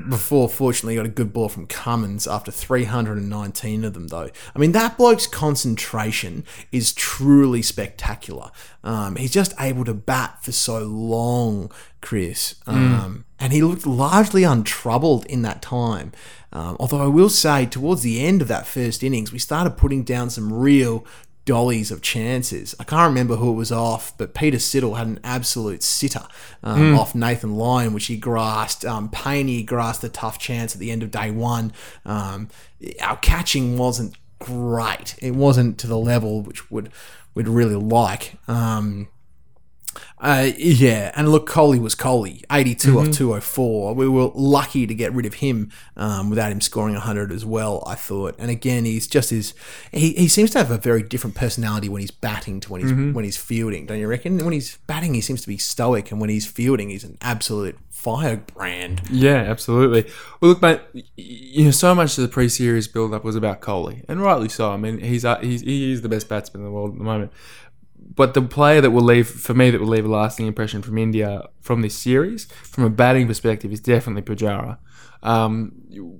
[SPEAKER 1] before fortunately got a good ball from Cummins after 319 of them though. I mean that bloke's concentration is truly spectacular. Um, he's just able to bat for so long, Chris, um, and he looked largely untroubled in that time. Um, although I will say, towards the end of that first innings, we started putting down some real dollies of chances. I can't remember who it was off, but Peter Siddle had an absolute sitter um, off Nathan Lyon, which he grasped. Um, Paine grasped a tough chance at the end of day one. Um, our catching wasn't great. It wasn't to the level which would we'd really like. Um, uh, yeah, and look, Kohli was Kohli, 82 off 204. We were lucky to get rid of him um, without him scoring 100 as well, I thought. And again, he's just his. He, he seems to have a very different personality when he's batting to when he's when he's fielding, don't you reckon? When he's batting, he seems to be stoic, and when he's fielding, he's an absolute firebrand.
[SPEAKER 2] Yeah, absolutely. Well, look, mate, you know, so much of the pre-series build-up was about Kohli, and rightly so. I mean, he's uh, he's he is the best batsman in the world at the moment. But the player that will leave for me that will leave a lasting impression from India from this series, from a batting perspective, is definitely Pujara. Um,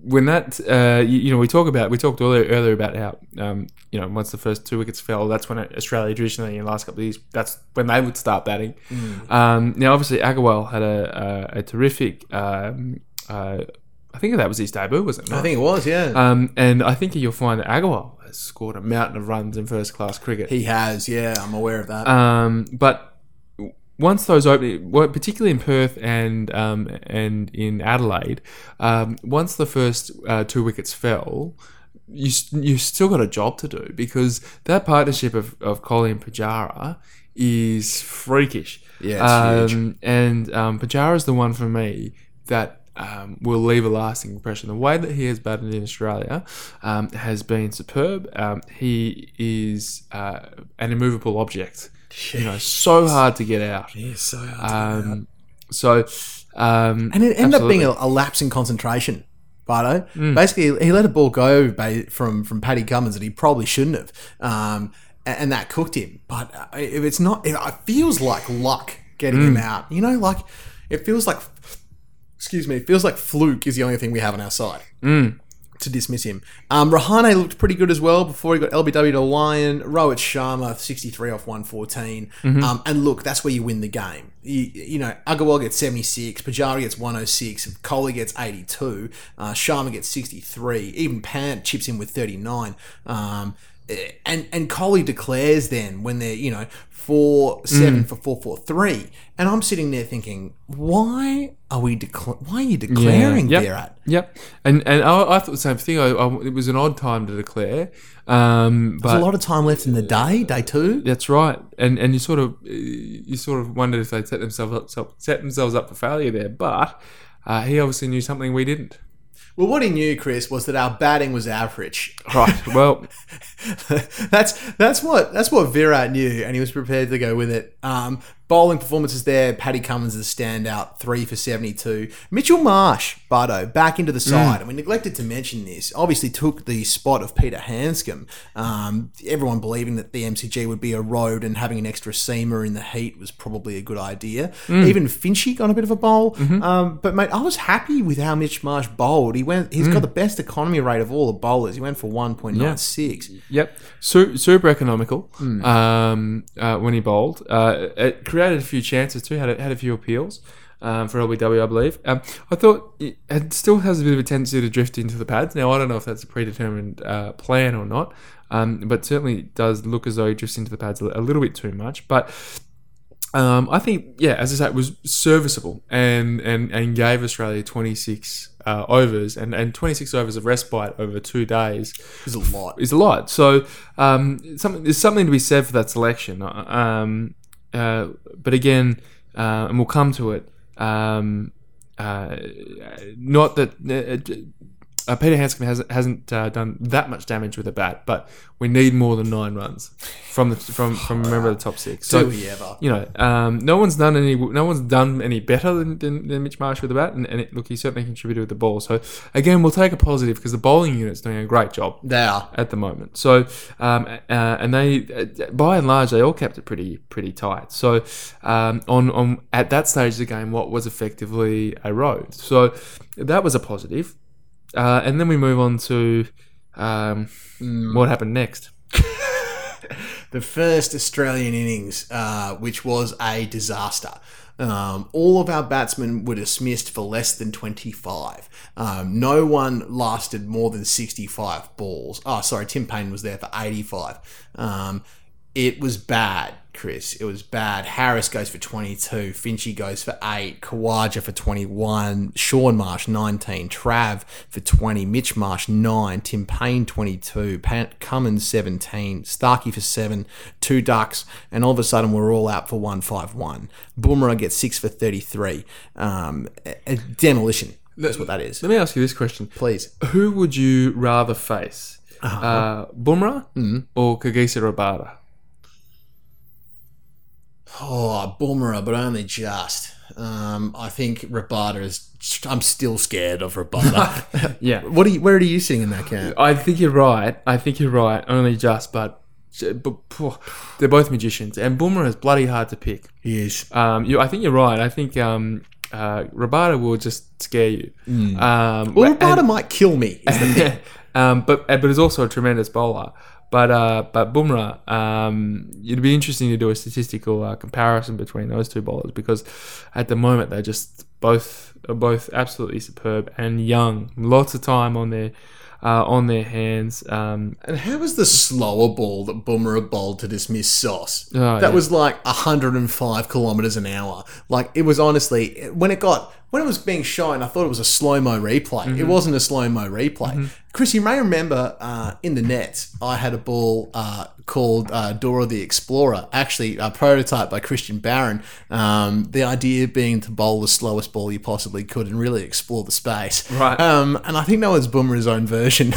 [SPEAKER 2] when that uh, you, you know we talk about we talked earlier, earlier about how um, you know once the first two wickets fell, that's when Australia traditionally in the last couple of years that's when they would start batting. Um, now obviously Agarwal had a, a, a terrific. Um, uh, I think that was his debut, was it?
[SPEAKER 1] I think it was, yeah.
[SPEAKER 2] Um, and I think you'll find that Agarwal has scored a mountain of runs in first class cricket.
[SPEAKER 1] he has, yeah. I'm aware of that.
[SPEAKER 2] Um, but once those opening, well, particularly in Perth and um, and in Adelaide, um, once the first uh, two wickets fell, you you still got a job to do because that partnership of of Kohli and Pujara is freakish.
[SPEAKER 1] Yeah, it's
[SPEAKER 2] um, And um, Pujara is the one for me that. Um, will leave a lasting impression. The way that he has batted in Australia um, has been superb. Um, he is uh, an immovable object you know, so hard to get out.
[SPEAKER 1] yeah, so hard to
[SPEAKER 2] Um, so, um,
[SPEAKER 1] And it ended up being a, a lapse in concentration. Bardo. Basically, he let a ball go from from Paddy Cummins that he probably shouldn't have, um, and, that cooked him. But uh, if it's not, it, it feels like luck getting him out. You know, like it feels like, excuse me, feels like fluke is the only thing we have on our side. To dismiss him. Um, Rahane looked pretty good as well before he got LBW to Lyon. Rohit Sharma, 63 off 114. Um, and look, that's where you win the game. You, you know, Agarwal gets 76, Pujara gets 106, Kohli gets 82, uh, Sharma gets 63, even Pant chips in with 39. Um, and and Kohli declares then when they're, you know, 4 7 for 4 4 3. And I'm sitting there thinking, why are we decla- why are you declaring
[SPEAKER 2] yep.
[SPEAKER 1] Virat?
[SPEAKER 2] Yep, and and I, I thought the same thing. I, I, it was an odd time to declare, um,
[SPEAKER 1] There's
[SPEAKER 2] but
[SPEAKER 1] a lot of time left in the day, day two.
[SPEAKER 2] that's right. And and you sort of uh, you sort of wondered if they'd set themselves up set themselves up for failure there. But uh, he obviously knew something we didn't.
[SPEAKER 1] Well, what he knew, Chris, was that our batting was average.
[SPEAKER 2] Right. Well,
[SPEAKER 1] that's that's what that's what Virat knew, and he was prepared to go with it. Um, bowling performances there. Paddy Cummins is a standout, three for seventy-two. Mitchell Marsh, Bardo, back into the side, and we neglected to mention this. Obviously, took the spot of Peter Handscomb. Um, everyone believing that the MCG would be a road and having an extra seamer in the heat was probably a good idea. Even Finchy got a bit of a bowl, um, but mate, I was happy with how Mitch Marsh bowled. He went. He's got the best economy rate of all the bowlers. He went for one point nine six.
[SPEAKER 2] Yep, Su- super economical um, uh, when he bowled. Uh, it created a few chances too. Had a, had a few appeals um, for LBW, I believe. Um, I thought it, it still has a bit of a tendency to drift into the pads. Now I don't know if that's a predetermined uh, plan or not, um, but certainly does look as though he drifts into the pads a, a little bit too much. But um, I think, yeah, as I say, it was serviceable and and, and gave Australia 26 uh, overs and, and 26 overs of respite over two days
[SPEAKER 1] Is a lot.
[SPEAKER 2] is a lot. So um, something there's something to be said for that selection. Uh, Um, uh, but again, uh, and we'll come to it. Um, uh, not that uh, Peter Handscomb hasn't hasn't uh, done that much damage with a bat, but we need more than nine runs from the from from a member of the top six.
[SPEAKER 1] Do we ever?
[SPEAKER 2] you know, um, no one's done any no one's done any better than, than, than Mitch Marsh with the bat, and, and it, look, he certainly contributed with the ball. So again, we'll take a positive because the bowling unit's doing a great job
[SPEAKER 1] They are.
[SPEAKER 2] at the moment. So, um, uh, and they, uh, by and large, they all kept it pretty pretty tight. So, um, on on at that stage of the game, what was effectively a road. So that was a positive. Uh, and then we move on to um, what happened next.
[SPEAKER 1] the first Australian innings, uh, which was a disaster. Um, all of our batsmen were dismissed for less than 25. Um, no one lasted more than 65 balls. Oh, sorry, Tim Paine was there for 85. Um, it was bad, Chris. It was bad. Harris goes for 22. Finchy goes for 8. Khawaja for 21. Shaun Marsh, 19. Trav for 20. Mitch Marsh, 9. Tim Paine, 22. Pat Cummins, 17. Starkey for 7. Two ducks. And all of a sudden, we're all out for 151. Boomerang gets 6 for 33. Um, a- a demolition. That's what that is.
[SPEAKER 2] Let me ask you this question:
[SPEAKER 1] Please.
[SPEAKER 2] Who would you rather face, uh, Bumrah or Kagiso Rabada?
[SPEAKER 1] Oh, Boomerang, but only just. Um, I think Rabada is. I'm still scared of Rabada.
[SPEAKER 2] Yeah,
[SPEAKER 1] what are you? Where are you sitting in that camp?
[SPEAKER 2] I think you're right. I think you're right. Only just, but, but they're both magicians, and Boomerang is bloody hard to pick.
[SPEAKER 1] He is.
[SPEAKER 2] Um, you, I think you're right. I think um, uh, Rabada will just scare you. Um,
[SPEAKER 1] Hmm. Well,
[SPEAKER 2] and-
[SPEAKER 1] Rabada might kill me. Is
[SPEAKER 2] um, but but he's also a tremendous bowler. But uh, but Bumrah, um, it'd be interesting to do a statistical uh, comparison between those two bowlers because at the moment they're just both are both absolutely superb and young. Lots of time on their uh, on their hands. Um,
[SPEAKER 1] and how was the slower ball that Boomerang bowled to dismiss Sauce?
[SPEAKER 2] Oh,
[SPEAKER 1] that
[SPEAKER 2] yeah.
[SPEAKER 1] was like 105 kilometers an hour. Like it was honestly when it got when it was being shown, I thought it was a slow mo replay.
[SPEAKER 2] Mm-hmm.
[SPEAKER 1] It wasn't a slow mo replay. Chris, you may remember uh, in the nets, I had a ball uh, called uh, Dora the Explorer, actually a prototype by Christian Barron. Um, the idea being to bowl the slowest ball you possibly could and really explore the space.
[SPEAKER 2] Right.
[SPEAKER 1] Um, and I think that was Boomerang's own version.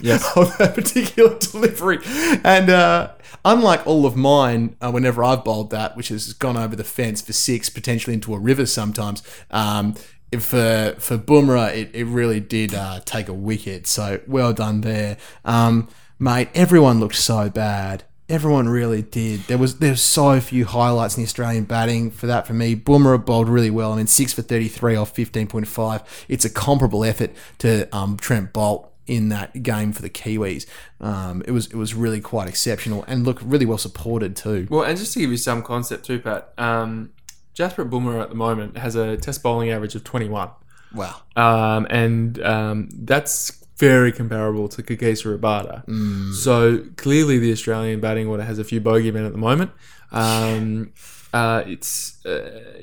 [SPEAKER 2] Yes.
[SPEAKER 1] of that particular delivery. And uh, unlike all of mine, uh, whenever I've bowled that, which has gone over the fence for six, potentially into a river sometimes, um, if, for for Boomerang, it, it really did uh, take a wicket. So well done there, um, mate. Everyone looked so bad. Everyone really did. There was there was so few highlights in the Australian batting for that for me. Boomerang bowled really well. I mean, six for thirty three off fifteen point five. It's a comparable effort to um, Trent Boult in that game for the Kiwis. Um, it was it was really quite exceptional and look really well supported too.
[SPEAKER 2] well, and just to give you some concept too, Pat. Um, Jasprit Bumrah at the moment has a test bowling average of 21.
[SPEAKER 1] Wow.
[SPEAKER 2] um, and um, that's very comparable to Kagiso Rabada. So clearly, the Australian batting order has a few bogeymen at the moment. Um, uh, it's uh,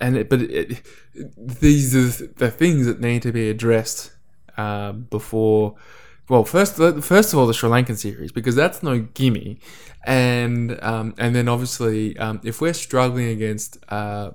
[SPEAKER 2] and it, but it, these are the things that need to be addressed uh, before. Well, first, first of all, the Sri Lankan series because that's no gimme, and um, and then obviously, um, if we're struggling against uh,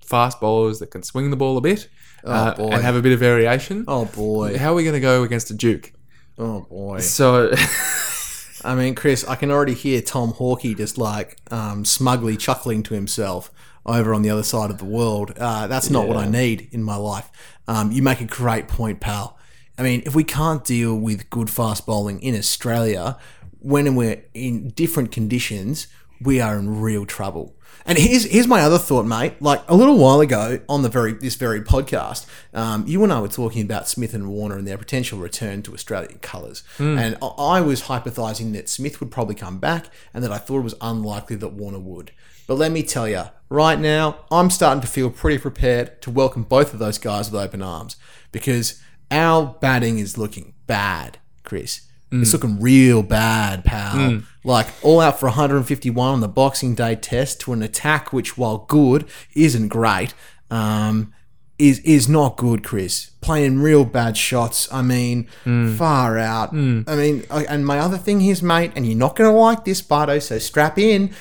[SPEAKER 2] fast bowlers that can swing the ball a bit uh,
[SPEAKER 1] boy.
[SPEAKER 2] and have a bit of variation,
[SPEAKER 1] Oh boy.
[SPEAKER 2] how are we going to go against a Duke?
[SPEAKER 1] Oh boy.
[SPEAKER 2] So,
[SPEAKER 1] I mean, Chris, I can already hear Tom Hawkey just like um, smugly chuckling to himself over on the other side of the world. Uh, that's not what I need in my life. Um, you make a great point, pal. I mean, if we can't deal with good fast bowling in Australia, when we're in different conditions, we are in real trouble. And here's here's my other thought, mate. Like a little while ago on the very this very podcast, um, you and I were talking about Smith and Warner and their potential return to Australian colours, and I- I was hypothesising that Smith would probably come back, and that I thought it was unlikely that Warner would. But let me tell you, right now, I'm starting to feel pretty prepared to welcome both of those guys with open arms because our batting is looking bad, Chris. It's mm. looking real bad, pal. Mm. Like all out for 151 on the Boxing Day test to an attack which, while good, isn't great. Um, is is not good, Chris. Playing real bad shots. I mean, mm. far out. I mean, and my other thing is, mate, and you're not going to like this, Bardo. So strap in.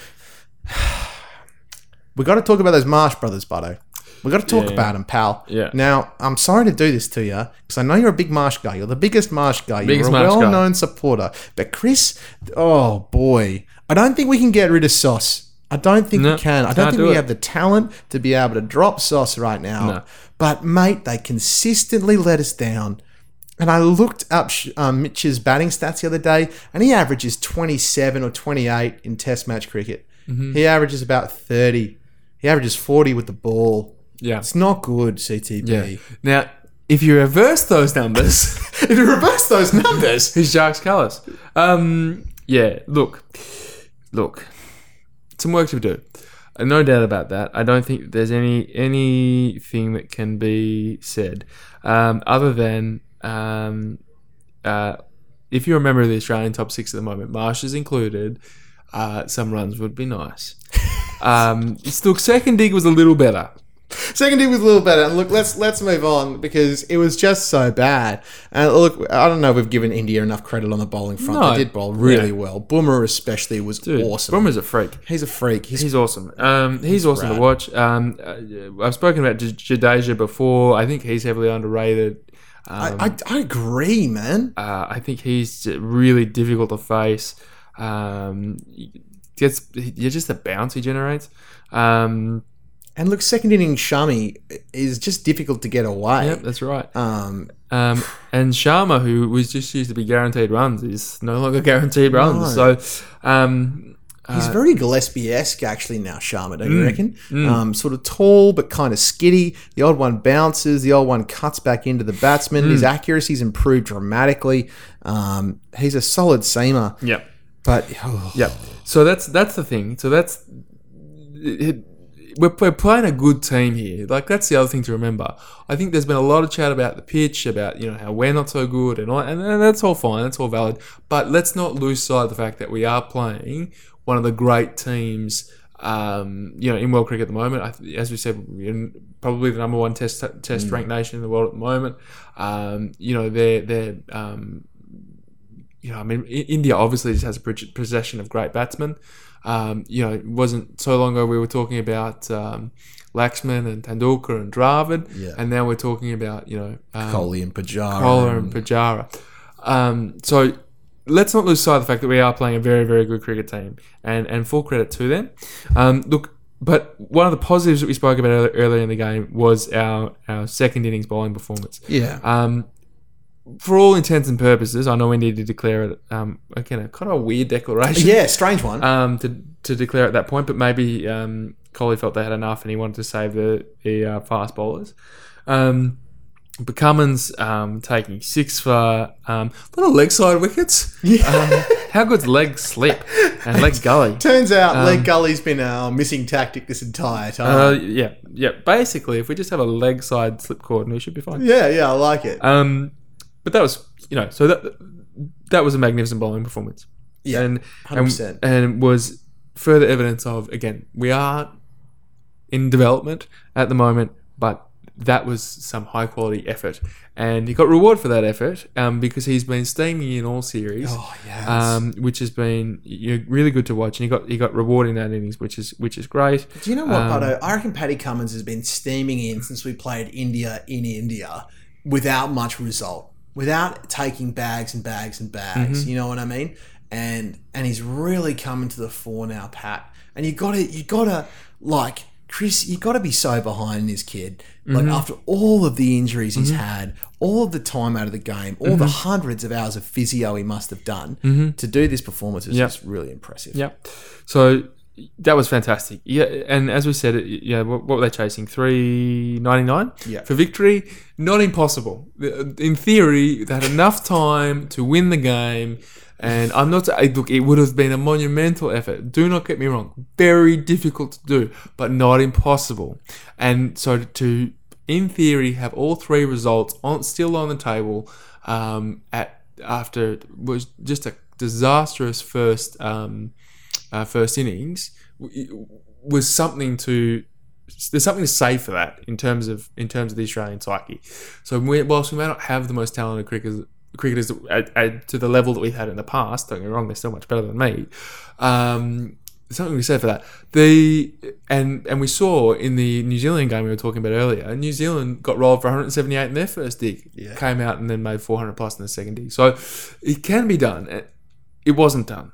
[SPEAKER 1] we got to talk about those Marsh brothers, Bardo. We got to talk
[SPEAKER 2] Yeah.
[SPEAKER 1] about him, pal.
[SPEAKER 2] Yeah.
[SPEAKER 1] Now, I'm sorry to do this to you because I know you're a big Marsh guy. You're the biggest Marsh guy.
[SPEAKER 2] Biggest
[SPEAKER 1] you're a
[SPEAKER 2] Marsh
[SPEAKER 1] well-known supporter. But Chris, oh boy, I don't think we can get rid of Sauce. I don't think
[SPEAKER 2] No,
[SPEAKER 1] we can. I don't think
[SPEAKER 2] do
[SPEAKER 1] we
[SPEAKER 2] it.
[SPEAKER 1] have the talent to be able to drop Sauce right now.
[SPEAKER 2] No.
[SPEAKER 1] But mate, they consistently let us down. And I looked up um, Mitch's batting stats the other day, and he averages 27 or 28 in Test match cricket.
[SPEAKER 2] Mm-hmm.
[SPEAKER 1] He averages about 30. He averages 40 with the ball.
[SPEAKER 2] Yeah.
[SPEAKER 1] It's not good, CTB.
[SPEAKER 2] Yeah. Now, if you reverse those numbers,
[SPEAKER 1] if you reverse those numbers,
[SPEAKER 2] who's Jacques Kallis? Um, yeah. Look, look, some work to do. No doubt about that. I don't think there's any anything that can be said um, other than um, uh, if you're a member of the Australian top six at the moment, Marsh is included. Uh, some runs would be nice. Um, look, second dig was a little better.
[SPEAKER 1] second D was a little better. And look, let's let's move on because it was just so bad. And look, I don't know if we've given India enough credit on the bowling front.
[SPEAKER 2] No.
[SPEAKER 1] They did bowl really
[SPEAKER 2] Yeah.
[SPEAKER 1] well. Boomer especially was
[SPEAKER 2] Dude,
[SPEAKER 1] awesome.
[SPEAKER 2] Boomer's a freak.
[SPEAKER 1] He's a freak. He's
[SPEAKER 2] He's awesome. Um, he's, awesome
[SPEAKER 1] rad.
[SPEAKER 2] to watch. Um, uh, I've spoken about J- Jadeja before. I think he's heavily underrated. Um,
[SPEAKER 1] I, I, I agree, man.
[SPEAKER 2] uh, I think he's really difficult to face. Um, gets you're just the bounce he generates. Um,
[SPEAKER 1] And look, second inning Shami is just difficult to get away.
[SPEAKER 2] yep, that's right.
[SPEAKER 1] Um,
[SPEAKER 2] Um, and Sharma, who was just used to be guaranteed runs, is no longer guaranteed runs.
[SPEAKER 1] No.
[SPEAKER 2] So, um,
[SPEAKER 1] he's very Gillespie-esque actually now, Sharma, don't
[SPEAKER 2] Mm.
[SPEAKER 1] you reckon? Um, sort of tall but kind of skitty. The old one bounces. The old one cuts back into the batsman.
[SPEAKER 2] Mm.
[SPEAKER 1] His accuracy's improved dramatically. Um, he's a solid seamer.
[SPEAKER 2] yep.
[SPEAKER 1] But oh,
[SPEAKER 2] Yeah. So that's that's the thing. So that's it, we're, we're playing a good team here. Like that's the other thing to remember. I think there's been a lot of chat about the pitch, about you know how we're not so good, and all, and, and that's all fine. That's all valid. But let's not lose sight of the fact that we are playing one of the great teams. Um, you know, in world cricket at the moment, I, as we said, probably the number one test test ranked nation in the world at the moment. Um, you know, they're they're um, you know, I mean, India obviously just has a pos- possession of great batsmen. Um, you know, it wasn't so long ago we were talking about um, Laxman and Tendulkar and Dravid,
[SPEAKER 1] Yeah.
[SPEAKER 2] and now we're talking about you know um,
[SPEAKER 1] Kohli and Pujara.
[SPEAKER 2] Kohler and Pujara. Um, so let's not lose sight of the fact that we are playing a very, very good cricket team, and and full credit to them. Um, look, but one of the positives that we spoke about earlier, earlier in the game was our our second innings bowling performance.
[SPEAKER 1] Yeah.
[SPEAKER 2] Um, for all intents and purposes, I know we need to declare it. Um, again, a kind of a weird declaration.
[SPEAKER 1] yeah, strange one.
[SPEAKER 2] Um, to to declare at that point, but maybe um, Kohli felt they had enough, and he wanted to save the the uh, fast bowlers. Um, but Cummins um, taking six for um, little leg side wickets.
[SPEAKER 1] Yeah.
[SPEAKER 2] Um, how good's leg slip and leg gully?
[SPEAKER 1] Turns out
[SPEAKER 2] um,
[SPEAKER 1] leg gully's been our missing tactic this entire
[SPEAKER 2] Uh,
[SPEAKER 1] time.
[SPEAKER 2] yeah, yeah. Basically, if we just have a leg side slip cord, we should be fine.
[SPEAKER 1] yeah, yeah, I like it.
[SPEAKER 2] Um, but that was, you know, so that that was a magnificent bowling performance.
[SPEAKER 1] Yeah,
[SPEAKER 2] and,
[SPEAKER 1] 100%.
[SPEAKER 2] and and was further evidence of again we are in development at the moment, but that was some high quality effort, and he got reward for that effort um, because he's been steaming in all series.
[SPEAKER 1] oh yes.
[SPEAKER 2] Um, which has been you know, really good to watch, and he got he got reward in that innings, which is which is great.
[SPEAKER 1] Do you know what,
[SPEAKER 2] um,
[SPEAKER 1] Butto? I reckon Paddy Cummins has been steaming in since we played India in India without much result, without taking bags and bags and bags.
[SPEAKER 2] Mm-hmm.
[SPEAKER 1] You know what I mean? And and he's really coming to the fore now, Pat. And you got to you got to like Chris, you got to be so behind this kid. Like
[SPEAKER 2] Mm-hmm.
[SPEAKER 1] after all of the injuries he's had, all of the time out of the game, all
[SPEAKER 2] Mm-hmm.
[SPEAKER 1] the hundreds of hours of physio he must have done to do this performance is
[SPEAKER 2] Yep.
[SPEAKER 1] just really impressive.
[SPEAKER 2] Yeah. So that was fantastic. Yeah, and as we said, yeah, what, what were they chasing? Three ninety nine.
[SPEAKER 1] Yeah.
[SPEAKER 2] For victory, not impossible. In theory, they had enough time to win the game. And I'm not look. It would have been a monumental effort. Do not get me wrong. Very difficult to do, but not impossible. And so to, in theory, have all three results on still on the table um, at after was just a disastrous first um, uh, first innings was something to there's something to say for that in terms of in terms of the Australian psyche. So we, whilst we may not have the most talented cricketers, cricketers at, at, to the level that we've had in the past, don't get me wrong, they're still much better than me. Um, there's something to be said for that. The and and we saw in the New Zealand game we were talking about earlier. New Zealand got rolled for 178 in their first dig.
[SPEAKER 1] Yeah.
[SPEAKER 2] Came out and then made 400 plus in the second dig. So it can be done. It, it wasn't done.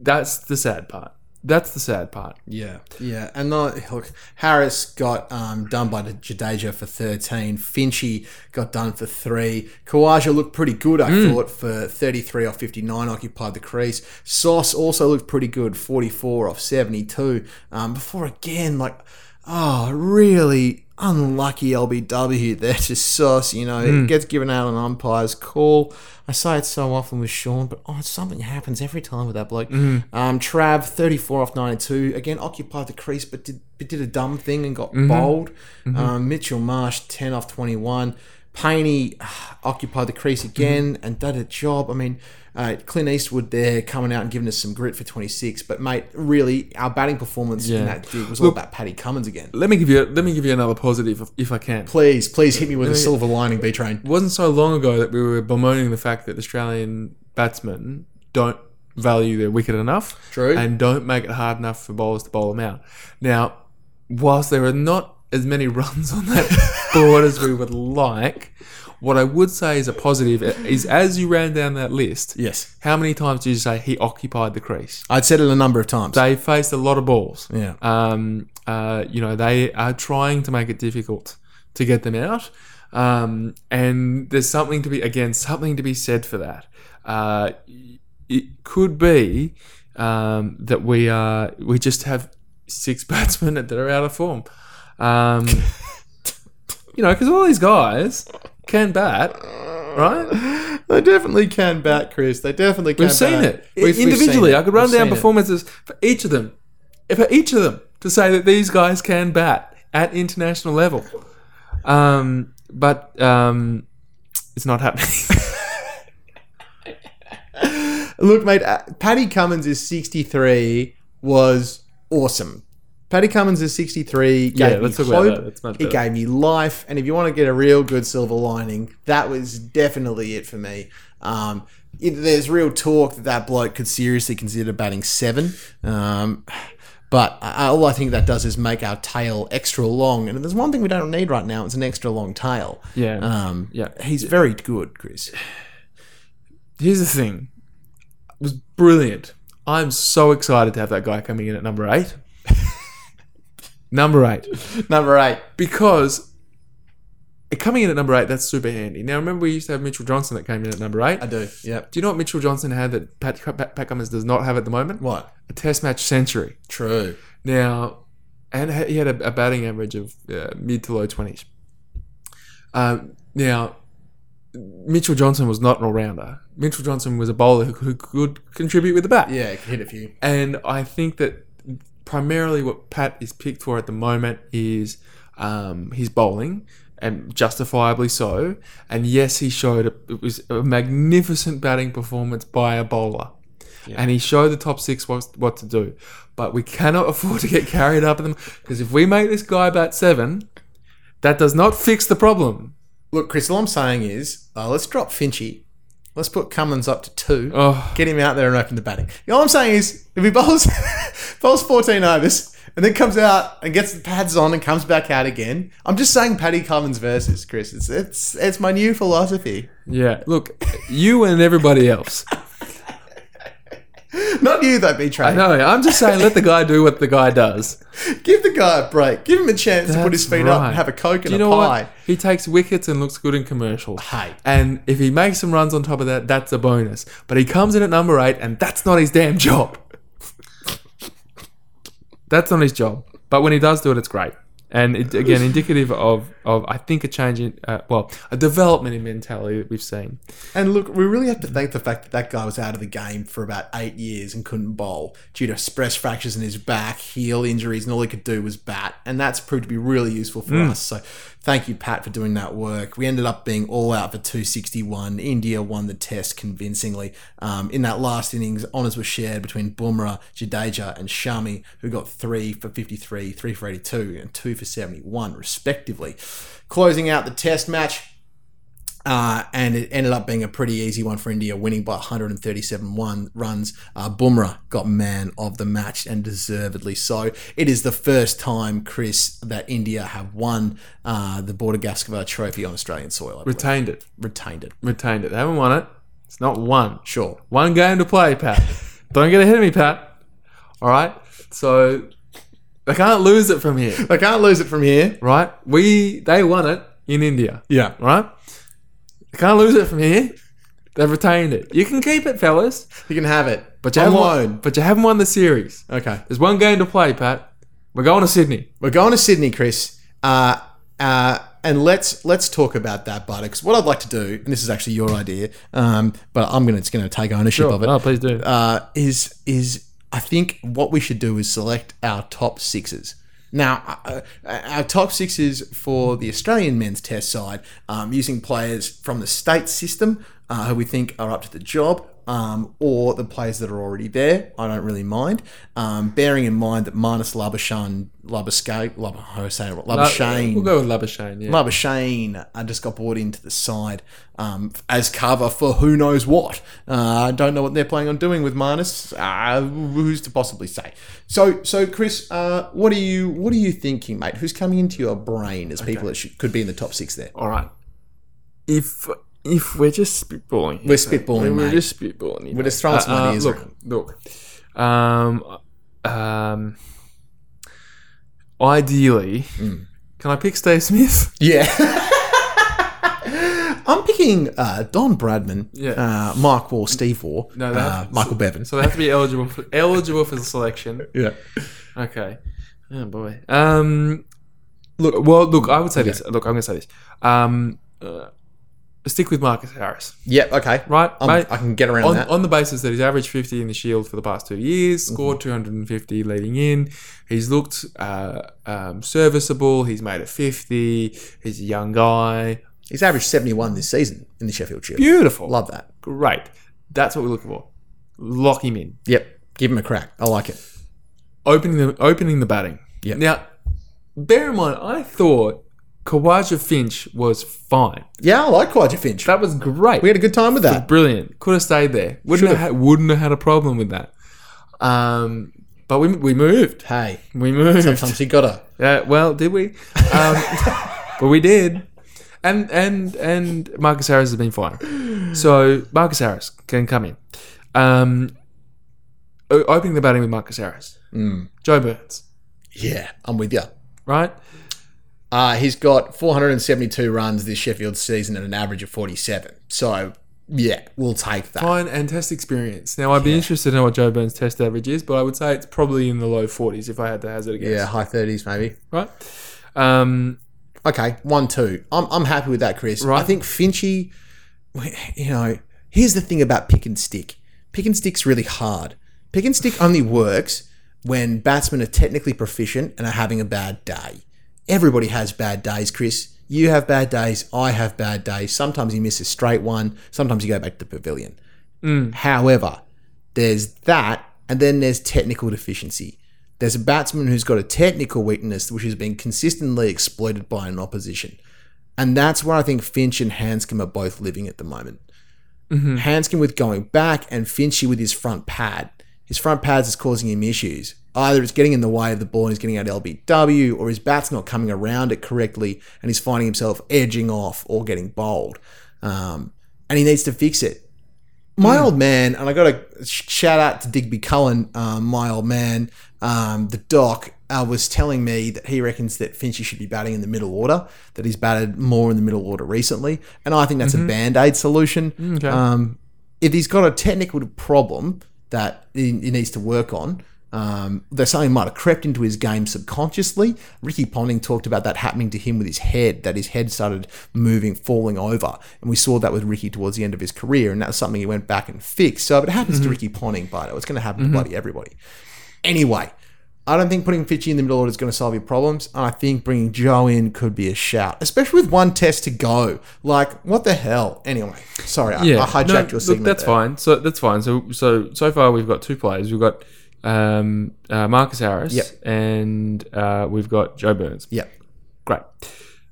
[SPEAKER 2] That's the sad part. That's the sad part.
[SPEAKER 1] Yeah, yeah, and not, look, Harris got um, done by the Jadeja for thirteen. Finchy got done for three. Khawaja looked pretty good, I thought, for thirty-three off fifty-nine. Occupied the crease. Sauce also looked pretty good, forty-four off seventy-two. Um, before again, like, oh, really unlucky LBW there to Sauce. You know, it hmm. gets given out on umpire's call. I say it so often with Shaun, but oh, something happens every time with that bloke. Hmm. Um, Trav, 34 off 92. Again, occupied the crease, but did, but did a dumb thing and got mm-hmm. bowled. Mm-hmm. Um, Mitchell Marsh, 10 off 21. Paney ah, occupied the crease again mm-hmm. and did a job. I mean, uh, Clint Eastwood there coming out and giving us some grit for 26. But, mate, really, our batting performance in that dig was all about Paddy Cummins again.
[SPEAKER 2] Let me give you let me give you another positive if, if I can.
[SPEAKER 1] Please, please hit me with a silver lining, B Train.
[SPEAKER 2] It wasn't so long ago that we were bemoaning the fact that Australian batsmen don't value their wicket enough
[SPEAKER 1] True.
[SPEAKER 2] and don't make it hard enough for bowlers to bowl them out. Now, whilst there are not as many runs on that board as we would like, what I would say is a positive is as you ran down that list,
[SPEAKER 1] Yes.
[SPEAKER 2] how many times did you say he occupied the crease?
[SPEAKER 1] I'd said it a number of times.
[SPEAKER 2] They faced a lot of balls.
[SPEAKER 1] Yeah.
[SPEAKER 2] Um, uh, you know, they are trying to make it difficult to get them out. Um, and there's something to be, again, something to be said for that. Uh, it could be um, that we are, we just have six batsmen that are out of form. Um, you know, because all these guys can bat, right?
[SPEAKER 1] They definitely can bat, Chris. They definitely can
[SPEAKER 2] We've seen
[SPEAKER 1] bat.
[SPEAKER 2] it
[SPEAKER 1] We've- we've
[SPEAKER 2] individually.
[SPEAKER 1] seen.
[SPEAKER 2] I could run down
[SPEAKER 1] seen it.
[SPEAKER 2] performances for each of them, for each of them, to say that these guys can bat at international level. Um, but um, it's not happening.
[SPEAKER 1] Look, mate, uh, Paddy Cummins is 63 was awesome. Paddy Cummins is 63. Gave
[SPEAKER 2] Yeah, let's talk about that.
[SPEAKER 1] It gave me life. And if you want to get a real good silver lining, that was definitely it for me. Um, it, there's real talk that that bloke could seriously consider batting seven. Um, but I, all I think that does is make our tail extra long. And there's one thing we don't need right now. It's an extra long tail.
[SPEAKER 2] Yeah.
[SPEAKER 1] Um,
[SPEAKER 2] Yeah.
[SPEAKER 1] He's very good, Chris.
[SPEAKER 2] Here's the thing: it was brilliant. I'm so excited to have that guy coming in at number eight. Number eight.
[SPEAKER 1] Number eight.
[SPEAKER 2] because coming in at number eight, that's super handy. Now, remember we used to have Mitchell Johnson that came in at number eight.
[SPEAKER 1] I do. Yeah.
[SPEAKER 2] Do you know what Mitchell Johnson had that Pat, Pat, Pat Cummins does not have at the moment?
[SPEAKER 1] What?
[SPEAKER 2] A Test match century.
[SPEAKER 1] True.
[SPEAKER 2] Now, and he had a, a batting average of uh, mid to low twenties. Um, now, Mitchell Johnson was not an all rounder. Mitchell Johnson was a bowler who, who could contribute with the bat.
[SPEAKER 1] Yeah, hit a few.
[SPEAKER 2] And I think that primarily what Pat is picked for at the moment is um, his bowling, and justifiably so. And yes, he showed a, it was a magnificent batting performance by a bowler. And he showed the top six what, what to do. But we cannot afford to get carried up in them because if we make this guy bat seven, that does not fix the problem.
[SPEAKER 1] Look, Chris, all I'm saying is uh, let's drop Finchy. Let's put Cummins up to two.
[SPEAKER 2] Oh.
[SPEAKER 1] Get him out there and open the batting. all I'm saying is if he bowls, bowls 14 overs and then comes out and gets the pads on and comes back out again, I'm just saying Paddy Cummins versus Chris. It's it's it's my new philosophy.
[SPEAKER 2] Yeah, look, you and everybody else.
[SPEAKER 1] Not you though, B
[SPEAKER 2] I
[SPEAKER 1] Train.
[SPEAKER 2] know. I'm just saying, let the guy do what the guy does.
[SPEAKER 1] Give the guy a break. Give him a chance to put his
[SPEAKER 2] That's
[SPEAKER 1] feet up
[SPEAKER 2] right.
[SPEAKER 1] and have a coke
[SPEAKER 2] Do
[SPEAKER 1] and
[SPEAKER 2] you
[SPEAKER 1] a
[SPEAKER 2] know
[SPEAKER 1] pie.
[SPEAKER 2] what? He takes wickets and looks good in commercials.
[SPEAKER 1] Hey.
[SPEAKER 2] And if he makes some runs on top of that, that's a bonus. But he comes in at number eight, and that's not his damn job. that's not his job. But when he does do it, it's great. And it, again, indicative of, of I think a change in uh, well a development in mentality that we've seen.
[SPEAKER 1] And look, we really have to thank the fact that that guy was out of the game for about eight years and couldn't bowl due to stress fractures in his back, heel injuries, and all he could do was bat. And that's proved to be really useful for us. So thank you, Pat, for doing that work. We ended up being all out for 261. India won the test convincingly. Um, in that last innings, honours were shared between Bumrah, Jadeja, and Shami, who got three for 53, three for 82, and two for 71, respectively. Closing out the test match, Uh, and it ended up being a pretty easy one for India, winning by 137 one runs. Uh, Bumrah got man of the match and deservedly so. It is the first time, Chris, that India have won uh, the Border Gavaskar Trophy on Australian soil.
[SPEAKER 2] Retained it.
[SPEAKER 1] Retained it.
[SPEAKER 2] Retained it. They haven't won it. It's not one.
[SPEAKER 1] Sure.
[SPEAKER 2] One game to play, Pat. Don't get ahead of me, Pat. All right. So they can't lose it from here,
[SPEAKER 1] I can't lose it from here.
[SPEAKER 2] right? We they won it in India,
[SPEAKER 1] Yeah.
[SPEAKER 2] right? They can't lose it from here. They've retained it. You can keep it, fellas,
[SPEAKER 1] You can have it.
[SPEAKER 2] but you haven't won, but you haven't won the series.
[SPEAKER 1] Okay.
[SPEAKER 2] There's one game to play, Pat. We're going to Sydney.
[SPEAKER 1] We're going to Sydney, Chris. Uh, uh, and let's let's talk about that, buddy. Because what I'd like to do, and this is actually your idea, um, but I'm gonna it's gonna take ownership of it.
[SPEAKER 2] Oh, please do.
[SPEAKER 1] uh, is is I think what we should do is select our top sixes. Now, uh, uh, our top sixes for the Australian men's test side, um, using players from the state system uh, who we think are up to the job, um, or the players that are already there. I don't really mind. Um, bearing in mind that minus Labuschagne, Labuschagne, Lab, I say it? Labuschagne,
[SPEAKER 2] We'll go with Labuschagne. Yeah.
[SPEAKER 1] Labuschagne uh, just got brought into the side um, as cover for who knows what. Uh, I don't know what they're planning on doing with minus. Uh, who's to possibly say? So, so Chris, uh, what are you what are you thinking, mate? Who's coming into your brain as people that should, could be in the top six there?
[SPEAKER 2] All right. If if we're just spitballing,
[SPEAKER 1] We're spitballing,
[SPEAKER 2] We're just spitballing.
[SPEAKER 1] We're
[SPEAKER 2] know.
[SPEAKER 1] just throwing some ideas
[SPEAKER 2] Look,
[SPEAKER 1] around.
[SPEAKER 2] look. Um, um, ideally,
[SPEAKER 1] Mm.
[SPEAKER 2] can I pick Steve Smith?
[SPEAKER 1] Yeah. I'm picking uh, Don Bradman,
[SPEAKER 2] Yeah.
[SPEAKER 1] uh, Mark Waugh, Steve Waugh,
[SPEAKER 2] No,
[SPEAKER 1] uh, Michael Bevan.
[SPEAKER 2] So they have to be eligible for eligible for the selection.
[SPEAKER 1] yeah.
[SPEAKER 2] Okay. Oh boy. Um, look. Well, look. I would say this. Look, I'm going to say this. Um, uh, stick with Marcus Harris,
[SPEAKER 1] Yeah. Okay.
[SPEAKER 2] right? Mate?
[SPEAKER 1] I can get around
[SPEAKER 2] on,
[SPEAKER 1] that.
[SPEAKER 2] on the basis that he's averaged 50 in the Shield for the past two years, scored 250 leading in. He's looked uh, um, serviceable. He's made a 50. He's a young guy.
[SPEAKER 1] He's averaged 71 this season in the Sheffield Shield.
[SPEAKER 2] Beautiful.
[SPEAKER 1] Love that.
[SPEAKER 2] Great. That's what we're looking for. Lock him in.
[SPEAKER 1] Yep. Give him a crack. I like it.
[SPEAKER 2] Opening the opening the batting.
[SPEAKER 1] Yeah.
[SPEAKER 2] Now, bear in mind, I thought Khawaja Finch was fine.
[SPEAKER 1] Yeah, I like Quadra Finch.
[SPEAKER 2] That was great.
[SPEAKER 1] We had a good time with that.
[SPEAKER 2] Brilliant. Could have stayed there. Wouldn't have,
[SPEAKER 1] Should've.
[SPEAKER 2] had, wouldn't have had a problem with that. Um, but we, we moved.
[SPEAKER 1] Hey,
[SPEAKER 2] We moved.
[SPEAKER 1] sometimes you gotta.
[SPEAKER 2] Yeah, well, did we? Um, but we did. And and and Marcus Harris has been fine. So Marcus Harris can come in. Um, opening the batting with Marcus Harris. Joe Burns,
[SPEAKER 1] Yeah, I'm with you.
[SPEAKER 2] right?
[SPEAKER 1] Uh, he's got 472 runs this Sheffield season at an average of 47. So, yeah, we'll take that.
[SPEAKER 2] Fine and test experience. Now I'd be interested to know what Joe Burns' test average is, but I would say it's probably in the low forties if I had to hazard a guess.
[SPEAKER 1] Yeah, high 30s maybe.
[SPEAKER 2] Right. Um,
[SPEAKER 1] Okay, 1 2. I'm, I'm happy with that, Chris.
[SPEAKER 2] Right.
[SPEAKER 1] I think Finchy, you know, here's the thing about pick and stick pick and stick's really hard. Pick and stick only works when batsmen are technically proficient and are having a bad day. Everybody has bad days, Chris. You have bad days. I have bad days. Sometimes you miss a straight one. Sometimes you go back to the pavilion. Mm. However, there's that, and then there's technical deficiency. There's a batsman who's got a technical weakness which has been consistently exploited by an opposition. And that's where I think Finch and Handscomb are both living at the moment. Mm-hmm. Handscomb with going back and Finchy with his front pad. His front pads is causing him issues. Either it's getting in the way of the ball and he's getting out LBW, or his bat's not coming around it correctly and he's finding himself edging off or getting bowled. Um, and he needs to fix it. My old man, and I got to shout out to Digby Cullen, um, my old man, um, the doc, uh, was telling me that he reckons that Finchy should be batting in the middle order, that he's batted more in the middle order recently. And I think that's a band aid solution.
[SPEAKER 2] Okay.
[SPEAKER 1] Um, if he's got a technical problem that he, he needs to work on, um, there's something might have crept into his game subconsciously. Ricky Ponting talked about that happening to him with his head, that his head started moving, falling over. And we saw that with Ricky towards the end of his career, and that was something he went back and fixed. So if it happens to Ricky Ponting, but it's going to happen to bloody everybody. Anyway, I don't think putting Finchy in the middle order is going to solve your problems. And I think bringing Joe in could be a shout, especially with one test to go. Like, what the hell? Anyway, sorry, I,
[SPEAKER 2] yeah,
[SPEAKER 1] I hijacked
[SPEAKER 2] no,
[SPEAKER 1] your
[SPEAKER 2] look,
[SPEAKER 1] segment.
[SPEAKER 2] that's
[SPEAKER 1] there.
[SPEAKER 2] fine. So that's fine. So so so far we've got two players. We've got um, uh, Marcus Harris,
[SPEAKER 1] Yep.
[SPEAKER 2] and uh, we've got Joe Burns.
[SPEAKER 1] Yep.
[SPEAKER 2] Great.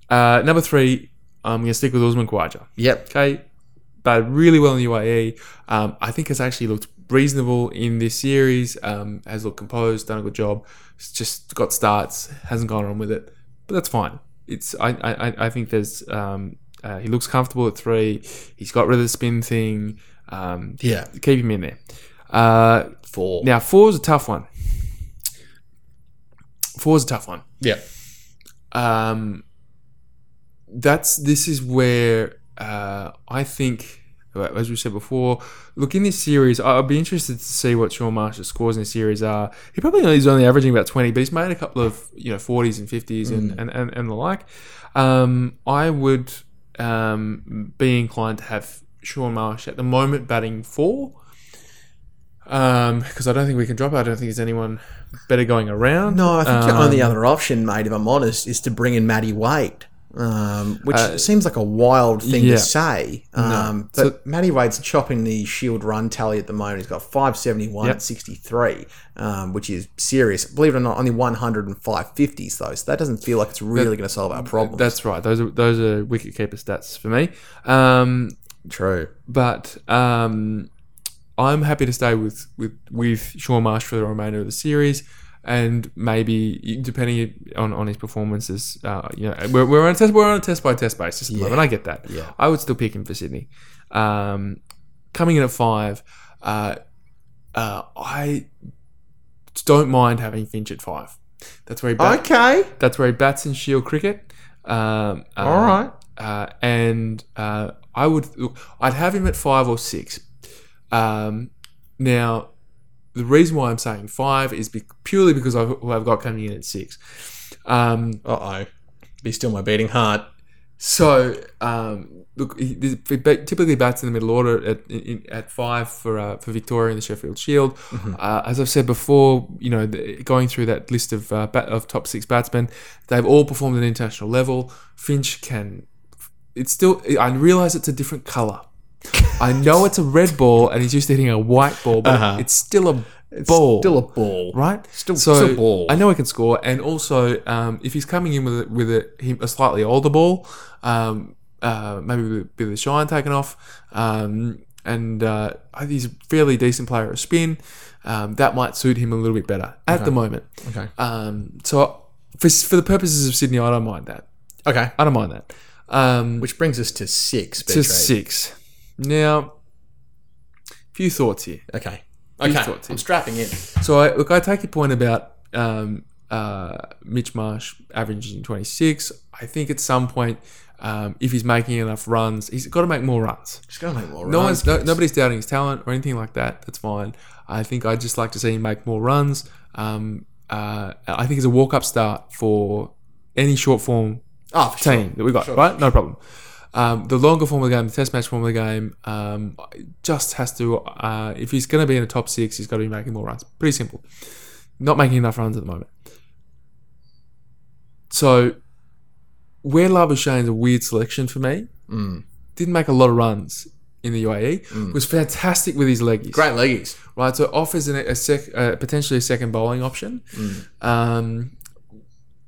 [SPEAKER 2] Uh, number three, I'm going to stick with Usman Khawaja.
[SPEAKER 1] Yep.
[SPEAKER 2] Okay, batted really well in the UAE. Um, I think has actually looked reasonable in this series. Um, has looked composed, done a good job. It's just got starts, hasn't gone on with it, but that's fine. It's I I, I think there's um, uh, he looks comfortable at three. He's got rid of the spin thing. Um,
[SPEAKER 1] Yeah.
[SPEAKER 2] keep him in there. Uh,
[SPEAKER 1] Four.
[SPEAKER 2] now four is a tough one. Four is a tough one
[SPEAKER 1] Yeah.
[SPEAKER 2] um, that's this is where uh, I think, as we said before, look in this series. I'd be interested to see what Shaun Marsh's scores in the series are. He probably he's only averaging about twenty, but he's made a couple of you know forties and fifties and, and, and and the like. Um, I would um, be inclined to have Shaun Marsh at the moment batting four. Because I don't think we can drop. it. I don't think there's anyone better going around.
[SPEAKER 1] No, I think the
[SPEAKER 2] Um,
[SPEAKER 1] only other option, mate, if I'm honest, is to bring in Matty Wade. Um, which seems like a wild thing
[SPEAKER 2] Uh, yeah.
[SPEAKER 1] to say. Um, but Matty Wade's chopping the Shield run tally at the moment. He's got 571
[SPEAKER 2] Yep.
[SPEAKER 1] at 63, um, which is serious. Believe it or not, only 105 50s, though. So that doesn't feel like it's really going to solve our problem.
[SPEAKER 2] That's right. Those are those are wicket keeper stats for me. Um,
[SPEAKER 1] true.
[SPEAKER 2] but um, I'm happy to stay with with with Shaun Marsh for the remainder of the series, and maybe depending on, on his performances, uh, you know, we're, we're on a test we're on a test by test basis at the moment. I get that.
[SPEAKER 1] Yeah.
[SPEAKER 2] I would still pick him for Sydney. Um, coming in at five, uh, uh, I don't mind having Finch at five. That's where he bat-
[SPEAKER 1] Okay.
[SPEAKER 2] that's where he bats in Shield cricket. Um, uh,
[SPEAKER 1] All right.
[SPEAKER 2] uh, and uh, I would look. I'd have him at five or six. Um, now, the reason why I'm saying five is be- purely because I've, who I've got coming in at six. Um,
[SPEAKER 1] Uh oh. Be still my beating heart.
[SPEAKER 2] so, um, look, he, he typically bats in the middle order at, in, at five for uh, for Victoria in the Sheffield Shield. Uh, as I've said before, you know, the, going through that list of uh, bat, of top six batsmen, they've all performed at an international level. Finch can. It's still. I realise it's a different colour. I know it's a red ball, and he's used to hitting a white ball, but
[SPEAKER 1] Uh-huh.
[SPEAKER 2] it's still a
[SPEAKER 1] It's
[SPEAKER 2] ball
[SPEAKER 1] Still a ball.
[SPEAKER 2] right?
[SPEAKER 1] Still-
[SPEAKER 2] so
[SPEAKER 1] still ball.
[SPEAKER 2] I know he can score, and also um, if he's coming in with a, with a, him- a slightly older ball, um, uh, maybe with a bit of the shine taken off, um, and uh, he's a fairly decent player of spin. Um, that might suit him a little bit better at the moment.
[SPEAKER 1] Okay.
[SPEAKER 2] Um, so for, for the purposes of Sydney, I don't mind that.
[SPEAKER 1] Okay.
[SPEAKER 2] I don't mind that. Um,
[SPEAKER 1] Which brings us to six.
[SPEAKER 2] to
[SPEAKER 1] Betrayed.
[SPEAKER 2] six. Now, few thoughts here.
[SPEAKER 1] Okay.
[SPEAKER 2] Few
[SPEAKER 1] Okay.
[SPEAKER 2] thoughts here.
[SPEAKER 1] I'm strapping in.
[SPEAKER 2] So I, look, I take your point about um, uh, Mitch Marsh averaging 26. I think at some point, um, if he's making enough runs, he's got to make more runs.
[SPEAKER 1] Just gotta make more
[SPEAKER 2] No
[SPEAKER 1] runs,
[SPEAKER 2] one's no, nobody's doubting his talent or anything like that. That's fine. I think I'd just like to see him make more runs. Um, uh, I think it's a walk up start for any short form
[SPEAKER 1] Oh, for sure.
[SPEAKER 2] team that we got, right? No problem. Um, the longer form of the game, the test match form of the game, um, just has to. Uh, if he's going to be in the top six, he's got to be making more runs. Pretty simple. Not making enough runs at the moment. So, where Labuschagne's a weird selection for me.
[SPEAKER 1] Mm.
[SPEAKER 2] Didn't make a lot of runs in the UAE. Was fantastic with his leggies
[SPEAKER 1] Great leggies.
[SPEAKER 2] right? So offers an, a sec, uh, potentially a second bowling option. Um,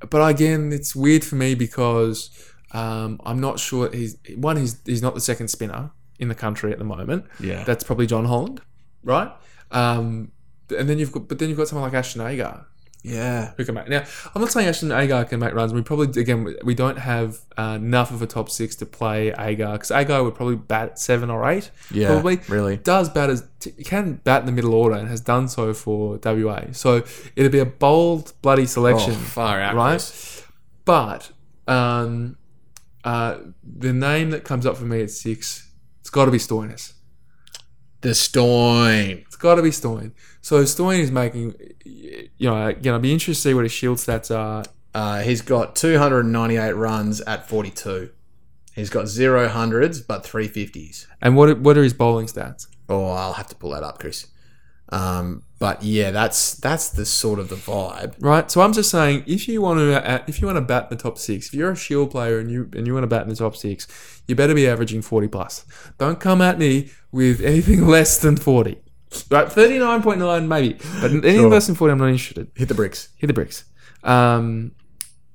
[SPEAKER 2] but again, it's weird for me because um, I'm not sure he's one. He's he's not the second spinner in the country at the moment.
[SPEAKER 1] Yeah.
[SPEAKER 2] that's probably Jon Holland, right? Um, and then you've got, but then you've got someone like Ashton Agar
[SPEAKER 1] Yeah.
[SPEAKER 2] who can make. Now, I'm not saying Ashton Agar can make runs. We probably again we- don't have uh, enough of a top six to play Agar because Agar would probably bat seven or eight.
[SPEAKER 1] Yeah,
[SPEAKER 2] probably
[SPEAKER 1] really.
[SPEAKER 2] does bat as can bat in the middle order and has done so for WA. So it'd be a bold bloody selection,
[SPEAKER 1] Oh, far out,
[SPEAKER 2] right? But um, uh, the name that comes up for me at six, it's got to be Stoinis.
[SPEAKER 1] The Stoin.
[SPEAKER 2] It's got to be Stoin. So Stoin is making, you know, again, I'd be interested to see what his shield stats are.
[SPEAKER 1] Uh, he's got 298 runs at 42. He's got zero hundreds, but three fifties.
[SPEAKER 2] And what what are his bowling stats?
[SPEAKER 1] Oh, I'll have to pull that up, Chris. Um, but yeah, that's that's the sort of the vibe.
[SPEAKER 2] Right. So I'm just saying, if you want to, uh, if you want to bat in the top six, if you're a shield player and you and you want to bat in the top six, you better be averaging 40 plus. Don't come at me with anything less than 40. Right, 39.9 maybe, but anything
[SPEAKER 1] Sure.
[SPEAKER 2] less than 40, I'm not interested.
[SPEAKER 1] Hit the bricks.
[SPEAKER 2] Hit the bricks. Um,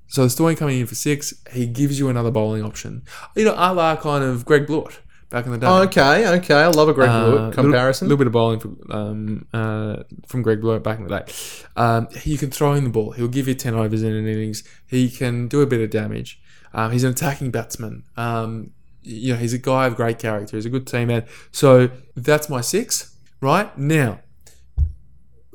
[SPEAKER 2] So Stoin coming in for six, he gives you another bowling option. You know, a la kind of Greg Blewett back in the day.
[SPEAKER 1] Okay, okay. I love a Greg
[SPEAKER 2] Uh,
[SPEAKER 1] Blewett comparison.
[SPEAKER 2] A little, bit of bowling from um, uh, from Greg Blewett back in the day. Um, he can throw in the ball. He'll give you ten overs in an innings. He can do a bit of damage. Um, he's an attacking batsman. Um, you know, he's a guy of great character. He's a good team man. So that's my six. Right now,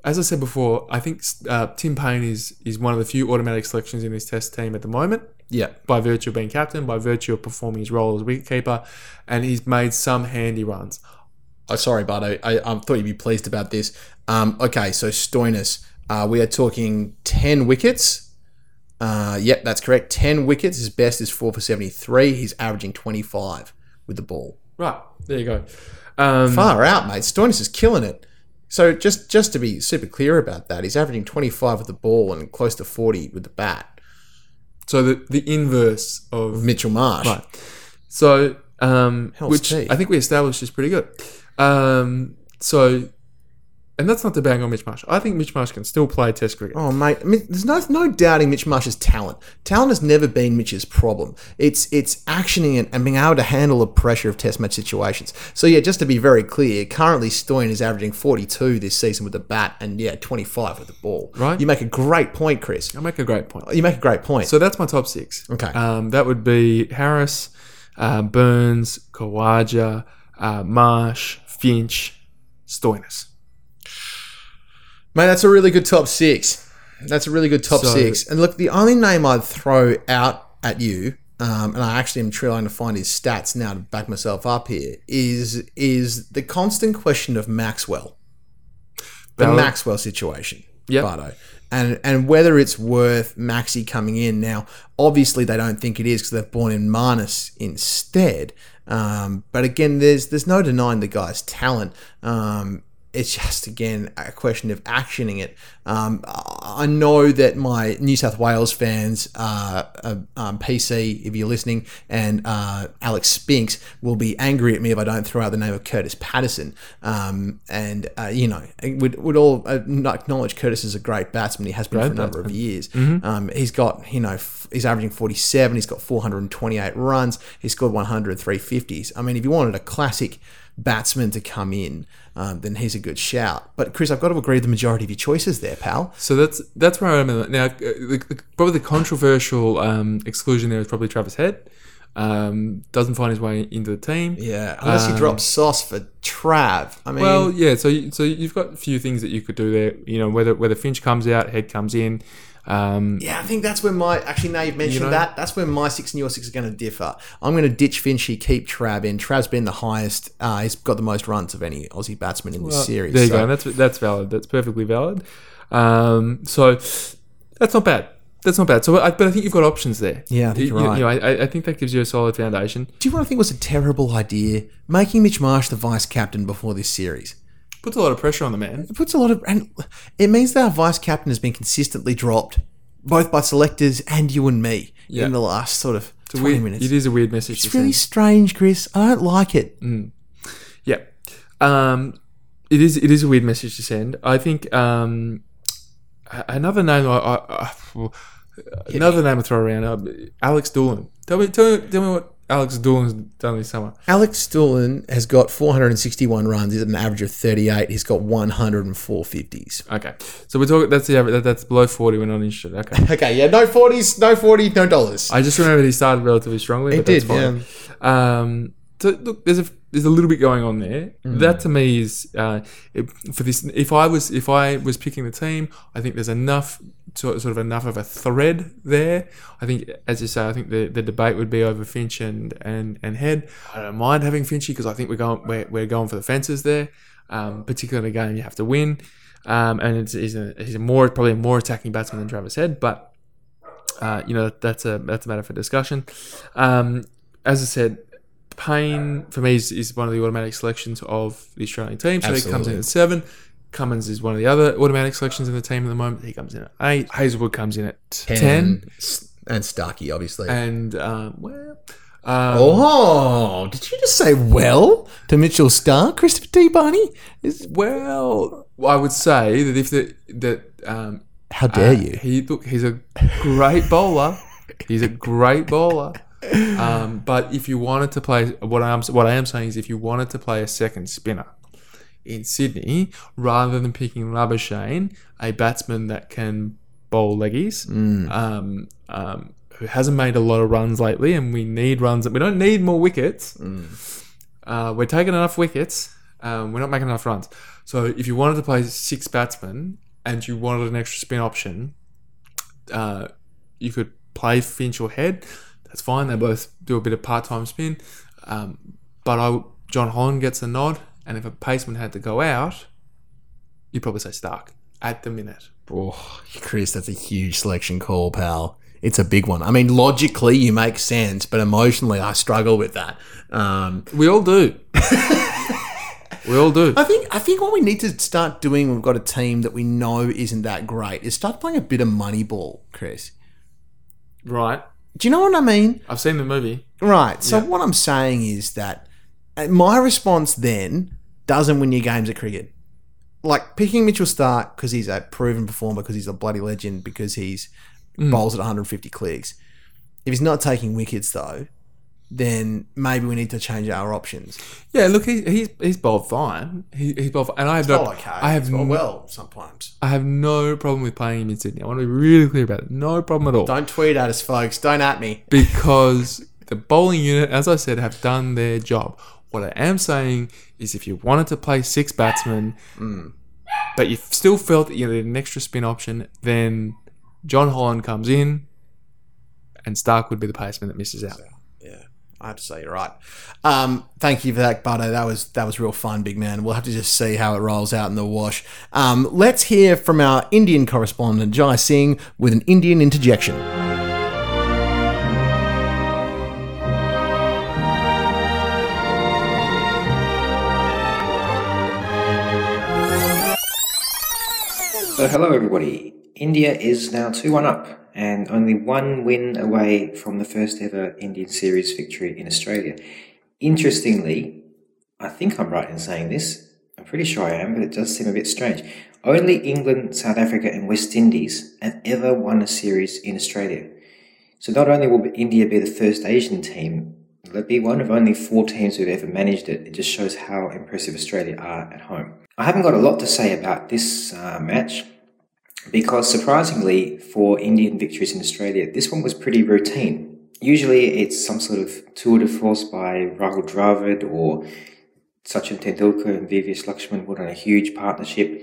[SPEAKER 2] as I said before, I think uh, Tim Paine is is one of the few automatic selections in this Test team at the moment
[SPEAKER 1] yeah.
[SPEAKER 2] by virtue of being captain, by virtue of performing his role as wicketkeeper, and he's made some handy runs.
[SPEAKER 1] Oh, sorry, but I, I, I thought you'd be pleased about this. Um, okay, so Stoinis, uh, we are talking 10 wickets. Uh, yep, that's correct. 10 wickets. His best is 4 for 73. He's averaging 25 with the ball.
[SPEAKER 2] Right there, you go. Um,
[SPEAKER 1] Far out, mate. Stoinis is killing it. So just just to be super clear about that, he's averaging 25 with the ball and close to 40 with the bat.
[SPEAKER 2] So the the inverse of
[SPEAKER 1] Mitchell Marsh.
[SPEAKER 2] right. So um,
[SPEAKER 1] Hell's
[SPEAKER 2] which
[SPEAKER 1] teeth.
[SPEAKER 2] I think we established is pretty good. Um, so. And that's not to bang on Mitch Marsh. I think Mitch Marsh can still play Test cricket.
[SPEAKER 1] Oh mate, I mean, there's no no doubting Mitch Marsh's talent. Talent has never been Mitch's problem. It's it's actioning it and being able to handle the pressure of Test match situations. So yeah, just to be very clear, currently Stoinis is averaging 42 this season with the bat, and yeah, 25 with the ball.
[SPEAKER 2] Right.
[SPEAKER 1] You make a great point, Chris.
[SPEAKER 2] I make a great point.
[SPEAKER 1] You make a great point.
[SPEAKER 2] So that's my top six.
[SPEAKER 1] Okay.
[SPEAKER 2] Um, that would be Harris, uh, Burns, Khawaja, uh, Marsh, Finch, Stoinis.
[SPEAKER 1] Mate, that's a really good top six. That's a really good top
[SPEAKER 2] So-
[SPEAKER 1] six. And look, the only name I'd throw out at you, um, and I actually am trying to find his stats now to back myself up here, is is the constant question of Maxwell, the. Maxwell situation,
[SPEAKER 2] Yep.
[SPEAKER 1] Bardo, and and whether it's worth Maxi coming in now. Obviously, they don't think it is because they've brought in Marnus instead. Um, but again, there's there's no denying the guy's talent. Um, it's just again a question of actioning it. Um, I know that my New South Wales fans, uh, uh, um, PC, if you're listening, and uh, Alex Spinks will be angry at me if I don't throw out the name of Kurtis Patterson. Um, and uh, you know, would would all acknowledge Kurtis is a great batsman. He has been for a
[SPEAKER 2] Great
[SPEAKER 1] number of
[SPEAKER 2] batsman.
[SPEAKER 1] years. Um, he's got you know he's averaging 47. He's got 428 runs. He's scored 100 350s. I mean, if you wanted a classic batsman to come in, um, then he's a good shout. But Chris, I've got to agree with the majority of your choices there, pal.
[SPEAKER 2] So that's that's where I'm at now. uh, The, the, probably the controversial um, exclusion there is probably Travis Head. Um, doesn't find his way into the team.
[SPEAKER 1] Yeah, unless he
[SPEAKER 2] Um,
[SPEAKER 1] drops sauce for Trav. I mean,
[SPEAKER 2] Well, yeah. So you, so you've got a few things that you could do there. You know, whether whether Finch comes out, Head comes in. Um,
[SPEAKER 1] yeah, I think that's where my actually now you've mentioned
[SPEAKER 2] know-
[SPEAKER 1] that that's where my six and your six are going to differ. I'm going to ditch Finchy, keep Trav in. Trav's been the highest. Uh, he's got the most runs of any Aussie batsman in this
[SPEAKER 2] Well,
[SPEAKER 1] series.
[SPEAKER 2] There you
[SPEAKER 1] so-
[SPEAKER 2] go. That's that's valid. That's perfectly valid. Um, so that's not bad. That's not bad. So, I, but I think you've got options there.
[SPEAKER 1] Yeah, I think
[SPEAKER 2] You-
[SPEAKER 1] you're right.
[SPEAKER 2] You know, I, I think that gives you a solid foundation.
[SPEAKER 1] Do you want to think was a terrible idea? Making Mitch Marsh the vice captain before this series.
[SPEAKER 2] Puts a lot of pressure on the man.
[SPEAKER 1] It puts a lot of and it means that our vice captain has been consistently dropped, both by selectors and you and me
[SPEAKER 2] Yeah.
[SPEAKER 1] in the last sort of
[SPEAKER 2] It's a
[SPEAKER 1] twenty
[SPEAKER 2] weird-
[SPEAKER 1] minutes.
[SPEAKER 2] It is a weird message.
[SPEAKER 1] It's
[SPEAKER 2] to
[SPEAKER 1] really
[SPEAKER 2] send.
[SPEAKER 1] strange, Chris. I don't like it.
[SPEAKER 2] Yeah. Um, it is. It is a weird message to send. I think um, a- another name. I, I, I, another name I throw around. Uh, Alex Doolan. Tell me. Tell, me- tell me what Alex Doolan's done this summer.
[SPEAKER 1] Alex Doolan has got 461 runs. He's at an average of 38. He's got 104 50s.
[SPEAKER 2] Okay. So we're talking. That's the average. That, that's below forty. We're not interested. Okay.
[SPEAKER 1] Okay, yeah, no 40s, no 40, no dollars.
[SPEAKER 2] I just remember he started relatively strongly.
[SPEAKER 1] He
[SPEAKER 2] but that's
[SPEAKER 1] did,
[SPEAKER 2] fine. Um, so look, there's a there's a little bit going on there.
[SPEAKER 1] Mm.
[SPEAKER 2] That to me is uh, for this. If I was if I was picking the team, I think there's enough sort sort of enough of a thread there. I think, as you say, I think the, the debate would be over Finch and and, and Head. I don't mind having Finchy because I think we're going we're, we're going for the fences there. Um, particularly in a game you have to win. Um, and it's, he's a he's a more probably a more attacking batsman than Travis Head, but uh, you know that's a that's a matter for discussion. Um, as I said, Paine for me is, is one of the automatic selections of the Australian team. So he comes in at seven. Cummins is one of the other automatic selections in the team at the moment. He comes in at eight. Hazlewood comes in at ten,
[SPEAKER 1] And Starkey, obviously.
[SPEAKER 2] and um, well, um,
[SPEAKER 1] oh, did you just say well to Mitchell Stark, Christopher T. Barney? Is,
[SPEAKER 2] well, I would say that if the that um,
[SPEAKER 1] How dare
[SPEAKER 2] Uh,
[SPEAKER 1] you?
[SPEAKER 2] He look, he's a great bowler. He's a great bowler. Um, but if you wanted to play, what I'm what I am saying is, if you wanted to play a second spinner in Sydney, rather than picking Labuschagne, a batsman that can bowl leggies, um, um, who hasn't made a lot of runs lately, and we need runs. We don't need more wickets. Uh, we're taking enough wickets. Um, we're not making enough runs. So if you wanted to play six batsmen and you wanted an extra spin option, uh, you could play Finch or Head. That's fine. They both do a bit of part-time spin. Um, but I, Jon Holland gets a nod, and if a paceman had to go out, you'd probably say Stark at the minute.
[SPEAKER 1] Oh, Chris, that's a huge selection call, pal. It's a big one. I mean, logically, you make sense, but emotionally, I struggle with that. Um,
[SPEAKER 2] We all do. we all do.
[SPEAKER 1] I think I think what we need to start doing, when we've got a team that we know isn't that great, is start playing a bit of money ball, Chris.
[SPEAKER 2] Right.
[SPEAKER 1] Do you know what I mean?
[SPEAKER 2] I've seen the movie.
[SPEAKER 1] Right. So
[SPEAKER 2] Yeah.
[SPEAKER 1] what I'm saying is that uh, my response then doesn't win you games at cricket. Like picking Mitchell Stark because he's a proven performer, because he's a bloody legend, because he's bowls at 150 clicks. If he's not taking wickets though, then maybe we need to change our options.
[SPEAKER 2] Yeah, look, he, he's he's bowled fine. He, he's bowled, fine. and I have no, I have
[SPEAKER 1] well,
[SPEAKER 2] no,
[SPEAKER 1] well sometimes.
[SPEAKER 2] I have no problem with playing him in Sydney. I want to be really clear about it. No problem at all.
[SPEAKER 1] Don't tweet at us, folks. Don't at me.
[SPEAKER 2] because the bowling unit, as I said, have done their job. What I am saying is, if you wanted to play six batsmen, hmm. but you still felt that you needed an extra spin option, then Jon Holland comes in, and Stark would be the paceman that misses out.
[SPEAKER 1] Yeah, I have to say you're right. Um, thank you for that, Butto. That was that was real fun, big man. We'll have to just see how it rolls out in the wash. Um, let's hear from our Indian correspondent Jai Singh with an Indian interjection.
[SPEAKER 4] So, hello everybody. India is now 2 1 up and only one win away from the first ever Indian series victory in Australia. Interestingly, I think I'm right in saying this. I'm pretty sure I am, but it does seem a bit strange. Only England, South Africa, and West Indies have ever won a series in Australia. So, not only will India be the first Asian team, they'll be one of only four teams who've ever managed it. It just shows how impressive Australia are at home. I haven't got a lot to say about this uh, match because surprisingly for Indian victories in Australia, this one was pretty routine. Usually it's some sort of tour de force by Rahul Dravid or Sachin Tendulkar and VVS Laxman put on a huge partnership.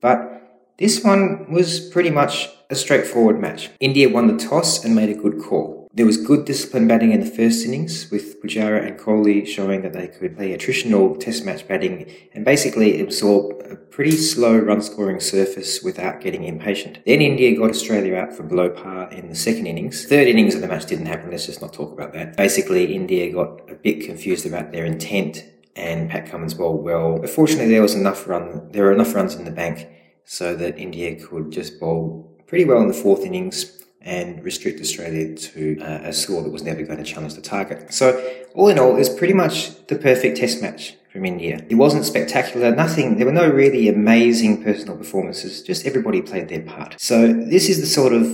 [SPEAKER 4] But this one was pretty much a straightforward match. India won the toss and made a good call. There was good disciplined batting in the first innings, with Pujara and Kohli showing that they could play attritional test match batting and basically absorb a pretty slow run scoring surface without getting impatient. Then India got Australia out for below par in the second innings. Third innings of the match didn't happen, let's just not talk about that. Basically, India got a bit confused about their intent and Pat Cummins bowled well. But fortunately, there was enough run, there were enough runs in the bank so that India could just bowl pretty well in the fourth innings and restrict Australia to uh, a score that was never going to challenge the target. So, all in all, it was pretty much the perfect test match from India. It wasn't spectacular, nothing, there were no really amazing personal performances, just everybody played their part. So, this is the sort of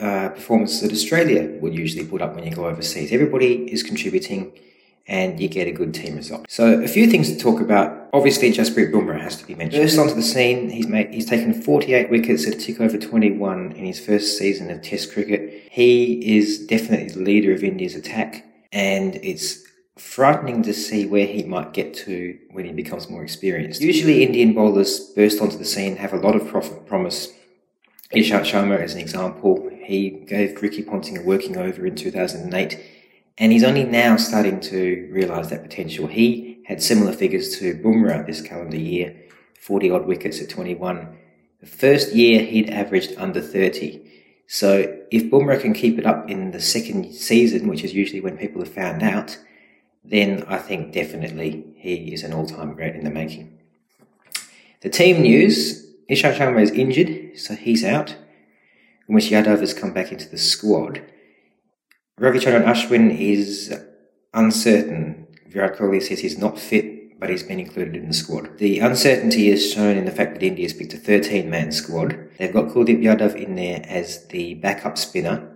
[SPEAKER 4] uh, performance that Australia would usually put up when you go overseas. Everybody is contributing and you get a good team result. So a few things to talk about. Obviously, Jasprit Bumrah has to be mentioned. First onto the scene, he's made he's taken 48 wickets at a tick over 21 in his first season of Test cricket. He is definitely the leader of India's attack, and it's frightening to see where he might get to when he becomes more experienced. Usually, Indian bowlers burst onto the scene, have a lot of profit promise. Ishant Sharma, as an example, he gave Ricky Ponting a working over in 2008 and he's only now starting to realise that potential. He had similar figures to Bumrah this calendar year, 40 odd wickets at 21. The first year he'd averaged under 30. So if Bumrah can keep it up in the second season, which is usually when people have found out, then I think definitely he is an all-time great in the making. The team news, Ishant Sharma is injured, so he's out. Umesh Yadav has come back into the squad. Ravichandran Ashwin is uncertain. Virat Kohli says he's not fit, but he's been included in the squad. The uncertainty is shown in the fact that India's picked a 13 man squad. They've got Kuldeep Yadav in there as the backup spinner,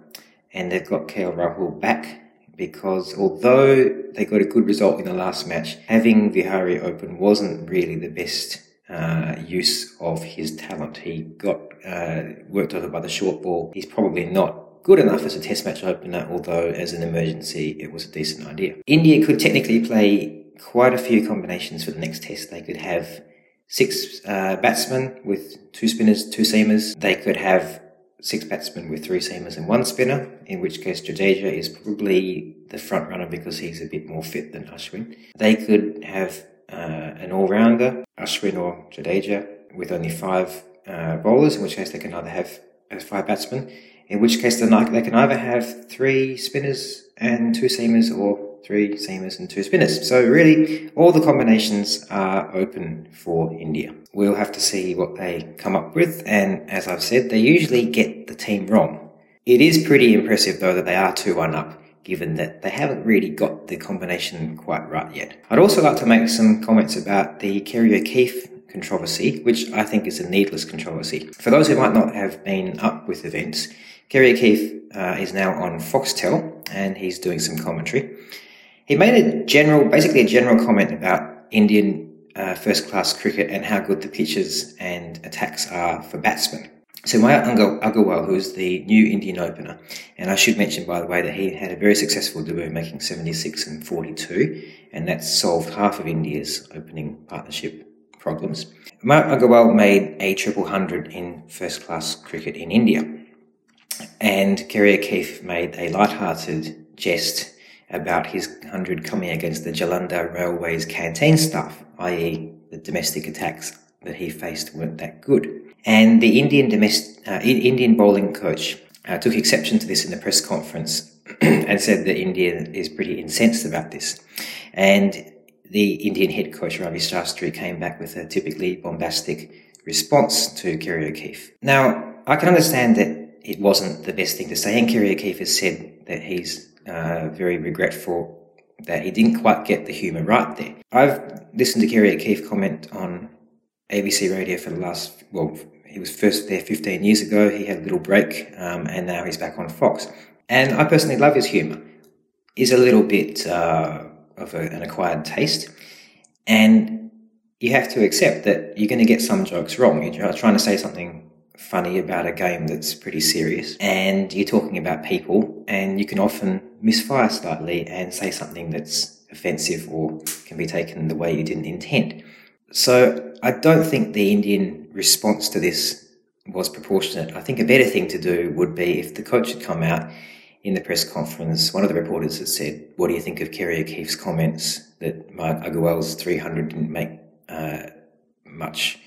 [SPEAKER 4] and they've got KL Rahul back because although they got a good result in the last match, having Vihari open wasn't really the best uh, use of his talent. He got uh, worked over by the short ball. He's probably not good enough as a test match opener, although as an emergency, it was a decent idea. India could technically play quite a few combinations for the next test. They could have six uh, batsmen with two spinners, two seamers. They could have six batsmen with three seamers and one spinner, in which case Jadeja is probably the front runner because he's a bit more fit than Ashwin. They could have uh, an all-rounder, Ashwin or Jadeja, with only five uh, bowlers, in which case they can either have five batsmen, in which case they can either have three spinners and two seamers or three seamers and two spinners. So really, all the combinations are open for India. We'll have to see what they come up with, and as I've said, they usually get the team wrong. It is pretty impressive though that they are 2-1 up, given that they haven't really got the combination quite right yet. I'd also like to make some comments about the Kerry O'Keefe controversy, which I think is a needless controversy. For those who might not have been up with events, Kerry O'Keefe uh, is now on Foxtel and he's doing some commentary. He made a general, basically a general comment about Indian uh, first class cricket and how good the pitches and attacks are for batsmen. So Mayank Agarwal, who's the new Indian opener, and I should mention, by the way, that he had a very successful debut, making 76 and 42, and that solved half of India's opening partnership problems. Mayank Agarwal made a triple hundred in first class cricket in India, and Kerry O'Keefe made a light-hearted jest about his 100 coming against the Jalandhar Railway's canteen staff, i.e., the domestic attacks that he faced weren't that good. And the Indian, domestic, uh, Indian bowling coach uh, took exception to this in the press conference and said that India is pretty incensed about this. And the Indian head coach Ravi Shastri came back with a typically bombastic response to Kerry O'Keefe. Now, I can understand that it wasn't the best thing to say, and Kerry O'Keefe has said that he's uh, very regretful that he didn't quite get the humour right there. I've listened to Kerry O'Keefe comment on ABC Radio for the last, well, he was first there 15 years ago. He had a little break, um, and now he's back on Fox. And I personally love his humour. He's a little bit uh, of a, an acquired taste, and you have to accept that you're going to get some jokes wrong. You're trying to say something funny about a game that's pretty serious and you're talking about people and you can often misfire slightly and say something that's offensive or can be taken the way you didn't intend. So I don't think the Indian response to this was proportionate. I think a better thing to do would be if the coach had come out in the press conference, one of the reporters had said, What do you think of Kerry O'Keefe's comments that Mark Agarwal's 300 didn't make uh, much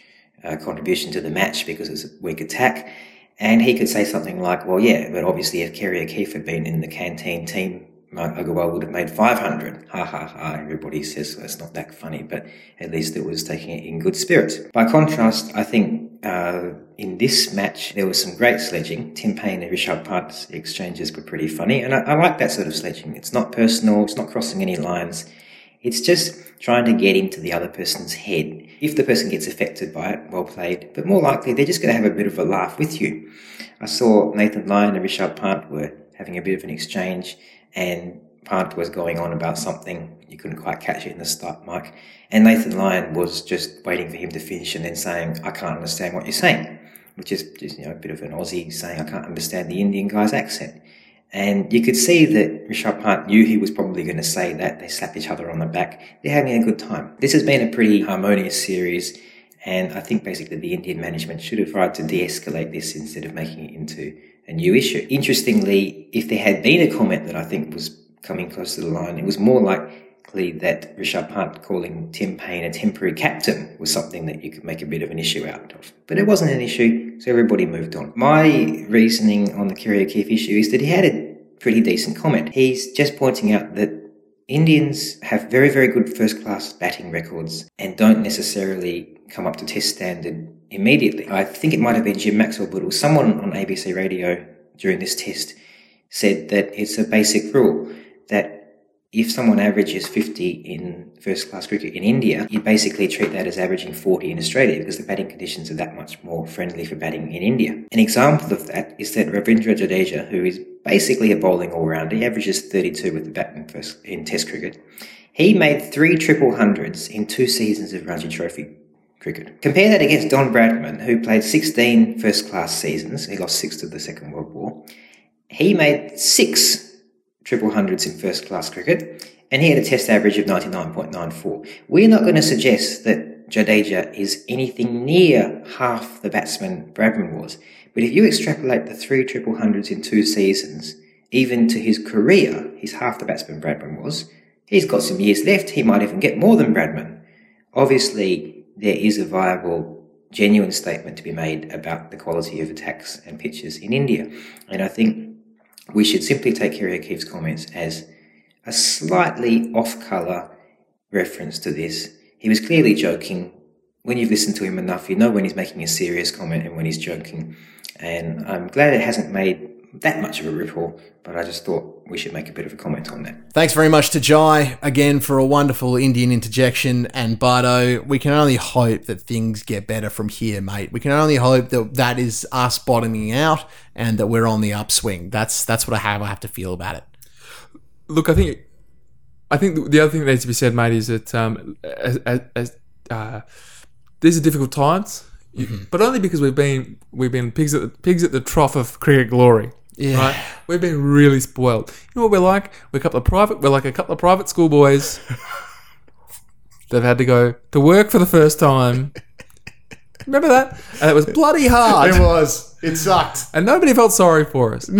[SPEAKER 4] uh, contribution to the match because it's a weak attack. And he could say something like, well, yeah, but obviously if Kerry O'Keefe had been in the canteen team, Agarwal would have made 500. Ha ha ha. Everybody says well, it's not that funny, but at least it was taking it in good spirits. By contrast, I think uh, in this match, there was some great sledging. Tim Paine and Rishabh Pant's exchanges were pretty funny, and I, I like that sort of sledging. It's not personal, it's not crossing any lines. It's just trying to get into the other person's head. If the person gets affected by it, well played, but more likely they're just going to have a bit of a laugh with you. I saw Nathan Lyon and Rishabh Pant were having a bit of an exchange and Pant was going on about something. You couldn't quite catch it in the stump mic. And Nathan Lyon was just waiting for him to finish and then saying, I can't understand what you're saying, which is just, you know, a bit of an Aussie saying, I can't understand the Indian guy's accent. And you could see that Rishabh Pant knew he was probably going to say that. They slap each other on the back. They're having a good time. This has been a pretty harmonious series. And I think basically the Indian management should have tried to de-escalate this instead of making it into a new issue. Interestingly, if there had been a comment that I think was coming close to the line, it was more that Rishabh Pant calling Tim Paine a temporary captain was something that you could make a bit of an issue out of. But it wasn't an issue. So everybody moved on. My reasoning on the Kerry O'Keefe issue is that he had a pretty decent comment. He's just pointing out that Indians have very, very good first class batting records and don't necessarily come up to test standard immediately. I think it might have been Jim Maxwell, but was someone on ABC radio during this test said that it's a basic rule that if someone averages 50 in first class cricket in India, you basically treat that as averaging 40 in Australia because the batting conditions are that much more friendly for batting in India. An example of that is that Ravindra Jadeja, who is basically a bowling all rounder, he averages 32 with the bat in, first, in Test cricket. He made three triple hundreds in two seasons of Ranji Trophy cricket. Compare that against Don Bradman, who played 16 first class seasons. He lost six to the Second World War. He made six triple hundreds in first class cricket, and he had a test average of 99.94. We're not going to suggest that Jadeja is anything near half the batsman Bradman was, but if you extrapolate the three triple hundreds in two seasons, even to his career, he's half the batsman Bradman was. He's got some years left. He might even get more than Bradman. Obviously, there is a viable, genuine statement to be made about the quality of attacks and pitches in India. And I think we should simply take Kerry O'Keefe's comments as a slightly off colour reference to this. He was clearly joking. When you've listened to him enough, you know when he's making a serious comment and when he's joking. And I'm glad it hasn't made that much of a ripple, but I just thought we should make a bit of a comment on that.
[SPEAKER 1] Thanks very much to Jai again for a wonderful Indian interjection. And Bardo, we can only hope that things get better from here, mate. We can only hope that that is us bottoming out and that we're on the upswing. That's that's what I have. I have to feel about it.
[SPEAKER 2] Look, I think, I think the other thing that needs to be said, mate, is that um, as, as uh, these are difficult times,
[SPEAKER 1] Mm-hmm.
[SPEAKER 2] but only because we've been we've been pigs at the, pigs at the trough of cricket glory.
[SPEAKER 1] Yeah.
[SPEAKER 2] Right? We've been really spoiled. You know what we're like? We're a couple of private. We're like a couple of private school boys. They've had to go to work for the first time. Remember that? And it was bloody hard.
[SPEAKER 1] It was. It sucked.
[SPEAKER 2] and nobody felt sorry for us.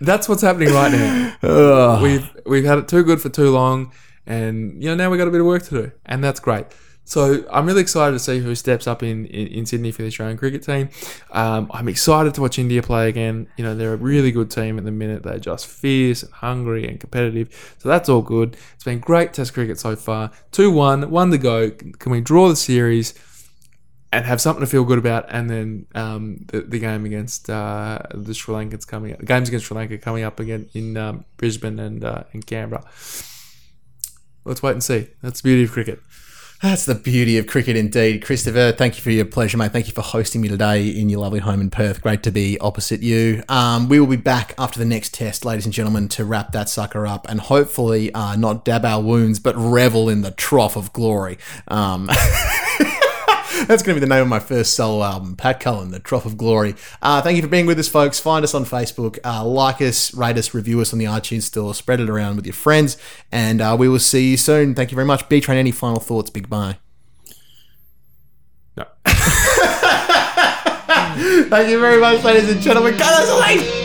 [SPEAKER 2] That's what's happening right now. We've we've had it too good for too long, and you know now we have got a bit of work to do, and that's great. So I'm really excited to see who steps up in, in, in Sydney for the Australian cricket team. Um, I'm excited to watch India play again. You know they're a really good team at the minute. They're just fierce and hungry and competitive. So that's all good. It's been great Test cricket so far. Two one, one to go. Can we draw the series? and have something to feel good about. And then um, the, the game against uh, the Sri Lankans coming up, the games against Sri Lanka coming up again in um, Brisbane and uh, in Canberra. Let's wait and see. That's the beauty of cricket.
[SPEAKER 1] That's the beauty of cricket indeed. Christopher, thank you for your pleasure, mate. Thank you for hosting me today in your lovely home in Perth. Great to be opposite you. Um, we will be back after the next test, ladies and gentlemen, to wrap that sucker up and hopefully uh, not dab our wounds, but revel in the trough of glory. Um, That's going to be the name of my first solo album, Pat Cullen, The Trough of Glory. Uh, thank you for being with us, folks. Find us on Facebook, uh, like us, rate us, review us on the iTunes Store, spread it around with your friends, and uh, we will see you soon. Thank you very much. B Train, any final thoughts? Big bye.
[SPEAKER 2] No.
[SPEAKER 1] Thank you very much, ladies and gentlemen. God, that's amazing.